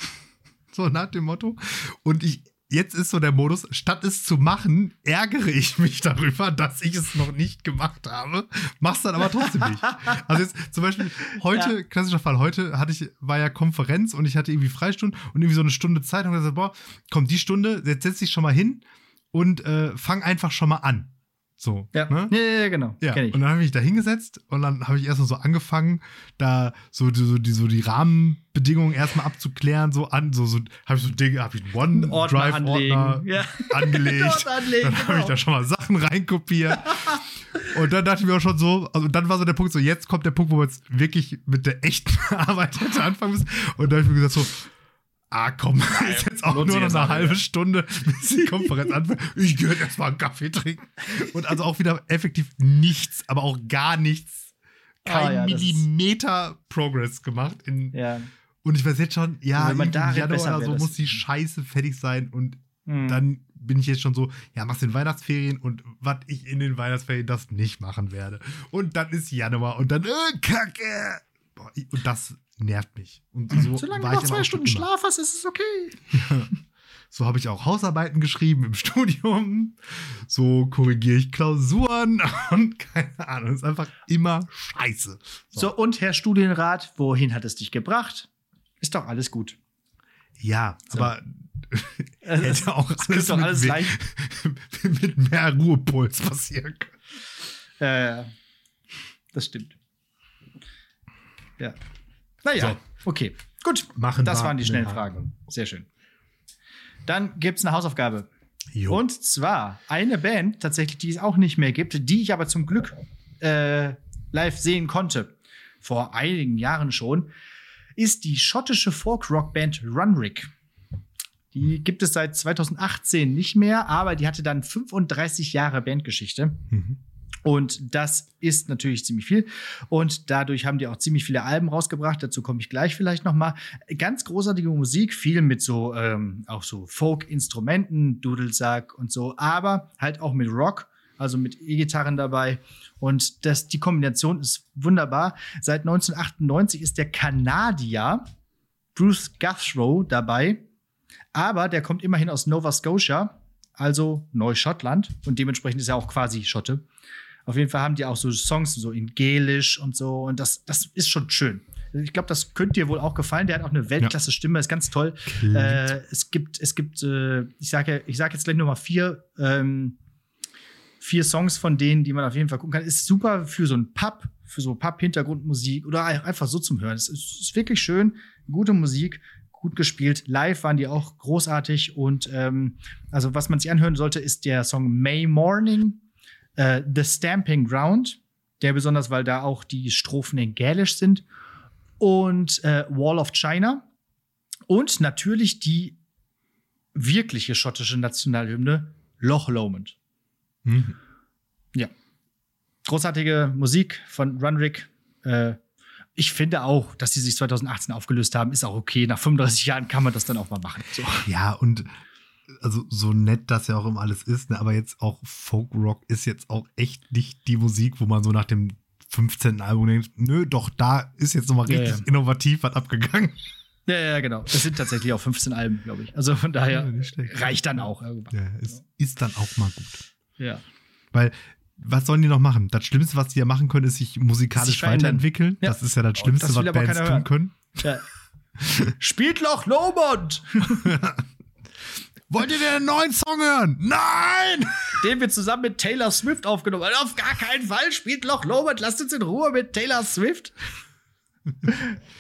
So nach dem Motto. Und ich, jetzt ist so der Modus, statt es zu machen, ärgere ich mich darüber, dass ich es noch nicht gemacht habe. Mach's dann aber trotzdem nicht. Also jetzt zum Beispiel heute, Ja. klassischer Fall, heute hatte ich, war ja Konferenz und ich hatte irgendwie Freistunde und irgendwie so eine Stunde Zeit und gesagt, boah, komm, die Stunde, jetzt setz dich schon mal hin und äh, fang einfach schon mal an. So. Ja, Ne? ja, ja, ja, genau. Ja, ich. und dann habe ich mich da hingesetzt und dann habe ich erstmal so angefangen, da so, die- so, die, so die Rahmenbedingungen erstmal abzuklären, so an, so, so habe ich so Dinge, habe ich einen Einen Ordner OneDrive-Ordner. Ja. angelegt. Anlegen, dann habe ich genau. da schon mal Sachen reinkopiert. und dann dachte ich mir auch schon so, also dann war so der Punkt, so jetzt kommt der Punkt, wo wir jetzt wirklich mit der echten Arbeit hätte anfangen müssen. Und dann habe ich mir gesagt so, ah komm, ist jetzt auch lohnt nur noch eine halbe ja. Stunde, bis die Konferenz anfängt. Ich gehe jetzt erstmal einen Kaffee trinken. Und also auch wieder effektiv nichts, aber auch gar nichts. Kein Ah, ja, das ist- Millimeter Progress gemacht. In, Ja. Und ich weiß jetzt schon, ja, im Januar besser oder so das- muss die Scheiße fertig sein und Hm. dann bin ich jetzt schon so, ja, mach's in Weihnachtsferien und was ich in den Weihnachtsferien das nicht machen werde. Und dann ist Januar und dann, äh, Kacke. Boah, und das nervt mich. Und so Solange war du noch zwei Stunden. Schlaf hast, ist es okay. So habe ich auch Hausarbeiten geschrieben im Studium. So korrigiere ich Klausuren und keine Ahnung. ist einfach immer scheiße. So, und Herr Studienrat, wohin hat es dich gebracht? Ist doch alles gut. Ja, So. aber hätte auch Es ist doch mit, alles leicht. mit mehr Ruhepuls passieren können. Äh, das stimmt. Ja. Naja, okay. Gut. Machen das waren die schnellen. Fragen. Sehr schön. Dann gibt es eine Hausaufgabe. Jo. Und zwar eine Band, tatsächlich, die es auch nicht mehr gibt, die ich aber zum Glück äh, live sehen konnte. Vor einigen Jahren schon. Ist die schottische Folk-Rock-Band Runrig. Die gibt es seit 2018 nicht mehr, aber die hatte dann 35 Jahre Bandgeschichte. Mhm. Und das ist natürlich ziemlich viel. Und dadurch haben die auch ziemlich viele Alben rausgebracht. Dazu komme ich gleich vielleicht noch mal. Ganz großartige Musik, viel mit so ähm, auch so Folk-Instrumenten, Dudelsack und so, aber halt auch mit Rock, also mit E-Gitarren dabei. Und das, die Kombination ist wunderbar. Seit 1998 ist der Kanadier Bruce Guthrow dabei, aber der kommt immerhin aus Nova Scotia, also Neuschottland und dementsprechend ist er auch quasi Schotte. Auf jeden Fall haben die auch so Songs so in Gelisch und so. Und das, das ist schon schön. Ich glaube, das könnte dir wohl auch gefallen. Der hat auch eine Weltklasse-Stimme, ist ganz toll. Äh, es gibt, es gibt, äh, ich sage ich sag jetzt gleich nur mal vier, ähm, vier Songs von denen, die man auf jeden Fall gucken kann. Ist super für so ein Pub, für so Pub-Hintergrundmusik oder einfach so zum Hören. Es ist, ist, wirklich schön, gute Musik, gut gespielt. Live waren die auch großartig und ähm, also was man sich anhören sollte, ist der Song May Morning äh, The Stamping Ground, der besonders, weil da auch die Strophen in Gälisch sind. Und äh, Wall of China. Und natürlich die wirkliche schottische Nationalhymne, Loch Lomond. Mhm. Ja. Großartige Musik von Runrick. Äh, ich finde auch, dass die sich 2018 aufgelöst haben, ist auch okay. Nach 35 Jahren kann man das dann auch mal machen. So. Ja, und also so nett das ja auch immer alles ist, ne, aber jetzt auch Folk Rock ist jetzt auch echt nicht die Musik, wo man so nach dem 15. Album denkt, nö, doch, da ist jetzt nochmal richtig ja, ja. innovativ was abgegangen. Ja, ja, genau. Es sind tatsächlich auch 15 Alben, glaube ich. Also von daher ja, reicht dann auch irgendwann. Ja, es ist dann auch mal gut. Ja. Weil was sollen die noch machen? Das Schlimmste, was die ja machen können, ist sich musikalisch sich weiterentwickeln. Das ist ja das oh, Schlimmste, das was Bands tun können. Ja. Spielt Loch Lobot! Wollt ihr den neuen Song hören? Nein! Den wir zusammen mit Taylor Swift aufgenommen haben. Auf gar keinen Fall spielt Loch Lobert. Lasst uns in Ruhe mit Taylor Swift.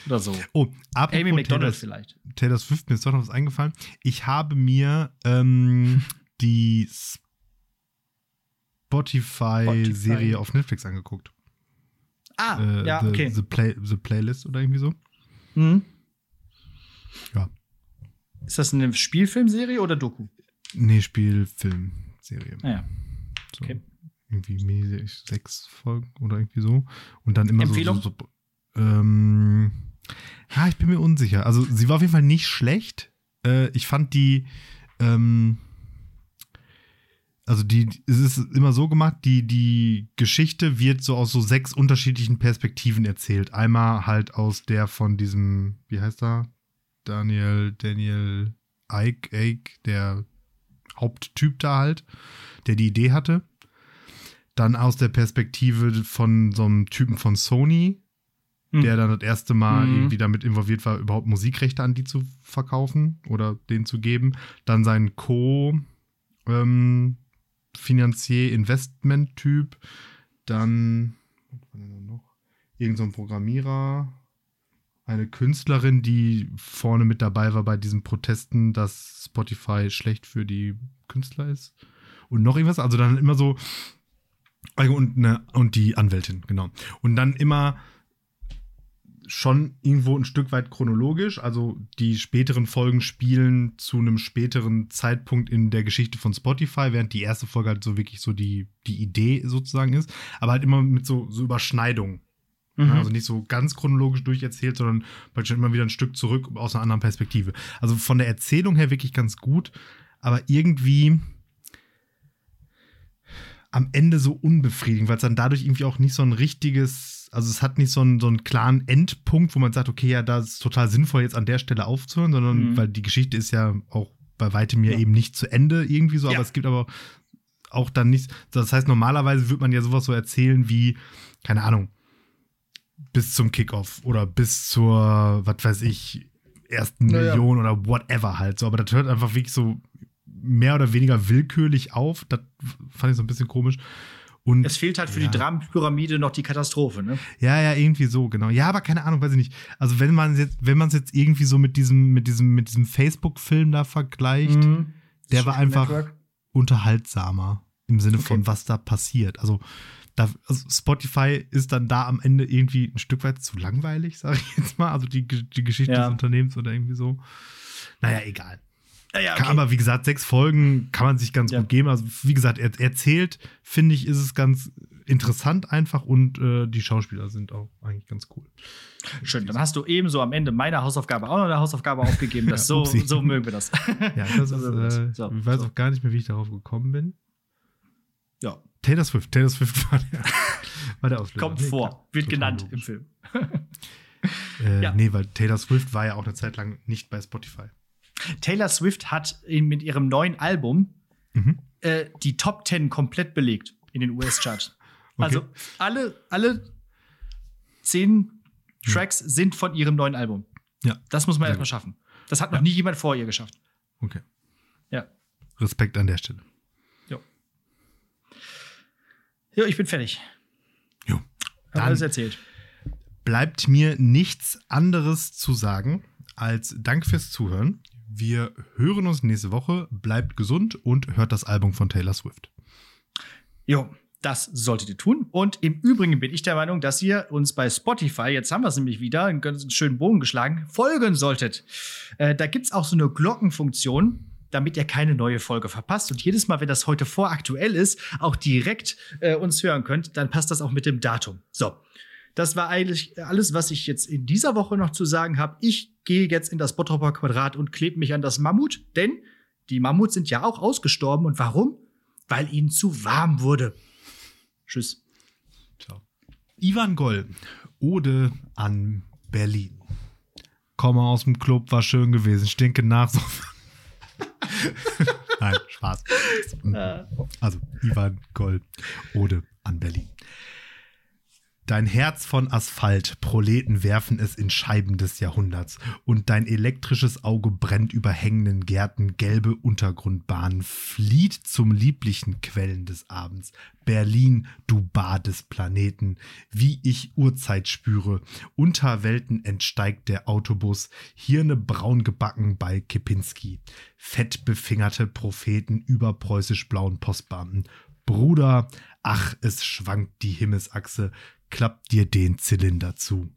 Oder so. Oh, Amy McDonald vielleicht. Taylor Swift, mir ist doch noch was eingefallen. Ich habe mir ähm, die Spotify-Serie Spotify. auf Netflix angeguckt. Ah, äh, ja, the, okay. The, Play, the Playlist oder irgendwie so. Mhm. Ja, ist das eine Spielfilmserie oder Doku? Nee, Spielfilmserie. Ah, ja. So, okay. Irgendwie sechs Folgen oder irgendwie so. Und dann immer Empfehlung? so. so, so ähm, ja, ich bin mir unsicher. Also, sie war auf jeden Fall nicht schlecht. Äh, ich fand die. Ähm, also die, es ist immer so gemacht, die, die Geschichte wird so aus so sechs unterschiedlichen Perspektiven erzählt. Einmal halt aus der von diesem, wie heißt er? Daniel, Daniel Ike, Ike, der Haupttyp da halt, der die Idee hatte. Dann aus der Perspektive von so einem Typen von Sony, hm. der dann das erste Mal mhm. irgendwie damit involviert war, überhaupt Musikrechte an die zu verkaufen oder denen zu geben. Dann sein Co- ähm, Finanzier Investment Typ, dann was war denn noch? Irgend so ein Programmierer, eine Künstlerin, die vorne mit dabei war bei diesen Protesten, dass Spotify schlecht für die Künstler ist. Und noch irgendwas. Also dann immer so. Und, ne, und die Anwältin, genau. Und dann immer schon irgendwo ein Stück weit chronologisch. Also die späteren Folgen spielen zu einem späteren Zeitpunkt in der Geschichte von Spotify, während die erste Folge halt so wirklich so die, die Idee sozusagen ist. Aber halt immer mit so, so Überschneidungen. Mhm. Also nicht so ganz chronologisch durcherzählt, sondern praktisch immer wieder ein Stück zurück aus einer anderen Perspektive. Also von der Erzählung her wirklich ganz gut, aber irgendwie am Ende so unbefriedigend, weil es dann dadurch irgendwie auch nicht so ein richtiges, also es hat nicht so einen, so einen klaren Endpunkt, wo man sagt, okay, ja, das ist total sinnvoll, jetzt an der Stelle aufzuhören, sondern mhm. weil die Geschichte ist ja auch bei weitem ja, ja. eben nicht zu Ende irgendwie so, ja. aber es gibt aber auch dann nichts. Das heißt, normalerweise würde man ja sowas so erzählen wie, keine Ahnung, bis zum Kickoff oder bis zur, was weiß ich, ersten naja. Million oder whatever halt so. Aber das hört einfach wirklich so mehr oder weniger willkürlich auf. Das fand ich so ein bisschen komisch. Und, es fehlt halt für ja. die Dramenpyramide noch die Katastrophe, ne? Ja, ja, irgendwie so, genau. Ja, aber keine Ahnung, weiß ich nicht. Also wenn man jetzt, wenn man es jetzt irgendwie so mit diesem, mit diesem, mit diesem Facebook-Film da vergleicht, mhm. der war einfach Network. unterhaltsamer im Sinne okay. von was da passiert. Also da, also Spotify ist dann da am Ende irgendwie ein Stück weit zu langweilig, sage ich jetzt mal. Also die, die Geschichte ja. des Unternehmens oder irgendwie so. Naja, egal. Ja, okay. aber wie gesagt, sechs Folgen kann man sich ganz Ja. gut geben. Also wie gesagt, er erzählt, finde ich, ist es ganz interessant einfach und äh, die Schauspieler sind auch eigentlich ganz cool. Schön, dann hast du ebenso am Ende meine Hausaufgabe auch noch eine Hausaufgabe aufgegeben. Das Ja, so, so mögen wir das. Ja, das ist, äh, so, ich weiß so. auch gar nicht mehr, wie ich darauf gekommen bin. Ja, Taylor Swift, Taylor Swift war der, war der Auslöser. kommt Nee, vor, klar, wird genannt logisch. im Film. Äh, Ja. Nee, weil Taylor Swift war ja auch eine Zeit lang nicht bei Spotify. Taylor Swift hat in, mit ihrem neuen Album Mhm. äh, die Top 10 komplett belegt in den US-Charts. Okay. Also alle, alle zehn Tracks sind von ihrem neuen Album. Ja. Das muss man erstmal schaffen. Das hat noch nie jemand vor ihr geschafft. Okay. Ja. Respekt an der Stelle. Ja, ich bin fertig. Jo. Dann- alles erzählt. bleibt mir nichts anderes zu sagen als Dank fürs Zuhören. Wir hören uns nächste Woche. Bleibt gesund und hört das Album von Taylor Swift. Jo, das solltet ihr tun. Und im Übrigen bin ich der Meinung, dass ihr uns bei Spotify, jetzt haben wir es nämlich wieder, einen ganz schönen Bogen geschlagen, folgen solltet. Äh, da gibt es auch so eine Glockenfunktion, damit ihr keine neue Folge verpasst. Und jedes Mal, wenn das heute voraktuell ist, auch direkt äh, uns hören könnt, dann passt das auch mit dem Datum. So. Das war eigentlich alles, was ich jetzt in dieser Woche noch zu sagen habe. Ich gehe jetzt in das Bottroper Quadrat und klebe mich an das Mammut, denn die Mammuts sind ja auch ausgestorben. Und warum? Weil ihnen zu warm wurde. Tschüss. Ciao. Ivan Goll, Ode an Berlin. Komme aus dem Club, war schön gewesen, stinke nach. So. Nein, Spaß. Also, Ivan Goll, Ode an Berlin. Dein Herz von Asphalt, Proleten werfen es in Scheiben des Jahrhunderts. Und dein elektrisches Auge brennt über hängenden Gärten, gelbe Untergrundbahnen, flieht zum lieblichen Quellen des Abends. Berlin, du Bad des Planeten, wie ich Uhrzeit spüre, unter Welten entsteigt der Autobus, Hirne braun gebacken bei Kipinski, fettbefingerte Propheten über preußisch-blauen Postbeamten, Bruder, ach, es schwankt die Himmelsachse, klappt dir den Zylinder zu.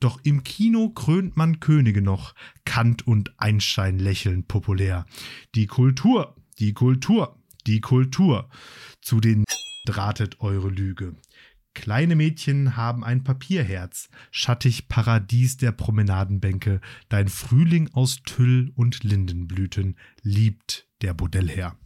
Doch im Kino krönt man Könige noch, Kant und Einstein lächeln populär. Die Kultur, die Kultur, die Kultur. Zu den drahtet eure Lüge. Kleine Mädchen haben ein Papierherz, schattig Paradies der Promenadenbänke, dein Frühling aus Tüll und Lindenblüten liebt der Bordellherr.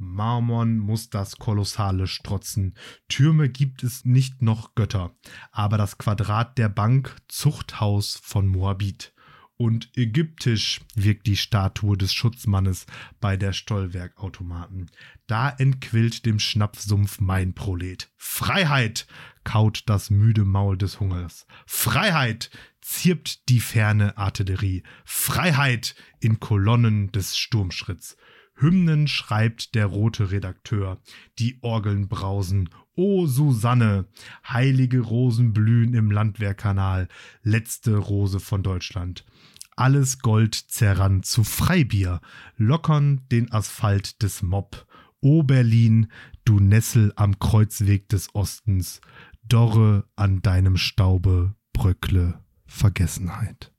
Marmorn muss das Kolossale strotzen. Türme gibt es nicht noch Götter, aber das Quadrat der Bank Zuchthaus von Moabit. Und ägyptisch wirkt die Statue des Schutzmannes bei der Stollwerkautomaten. Da entquillt dem Schnapfsumpf mein Prolet. Freiheit kaut das müde Maul des Hungers. Freiheit zirpt die ferne Artillerie. Freiheit in Kolonnen des Sturmschritts. Hymnen schreibt der rote Redakteur, die Orgeln brausen. O Susanne, heilige Rosen blühen im Landwehrkanal, letzte Rose von Deutschland. Alles Gold zerrannt zu Freibier, lockern den Asphalt des Mob. O Berlin, du Nessel am Kreuzweg des Ostens, Dorre an deinem Staube, bröckle Vergessenheit.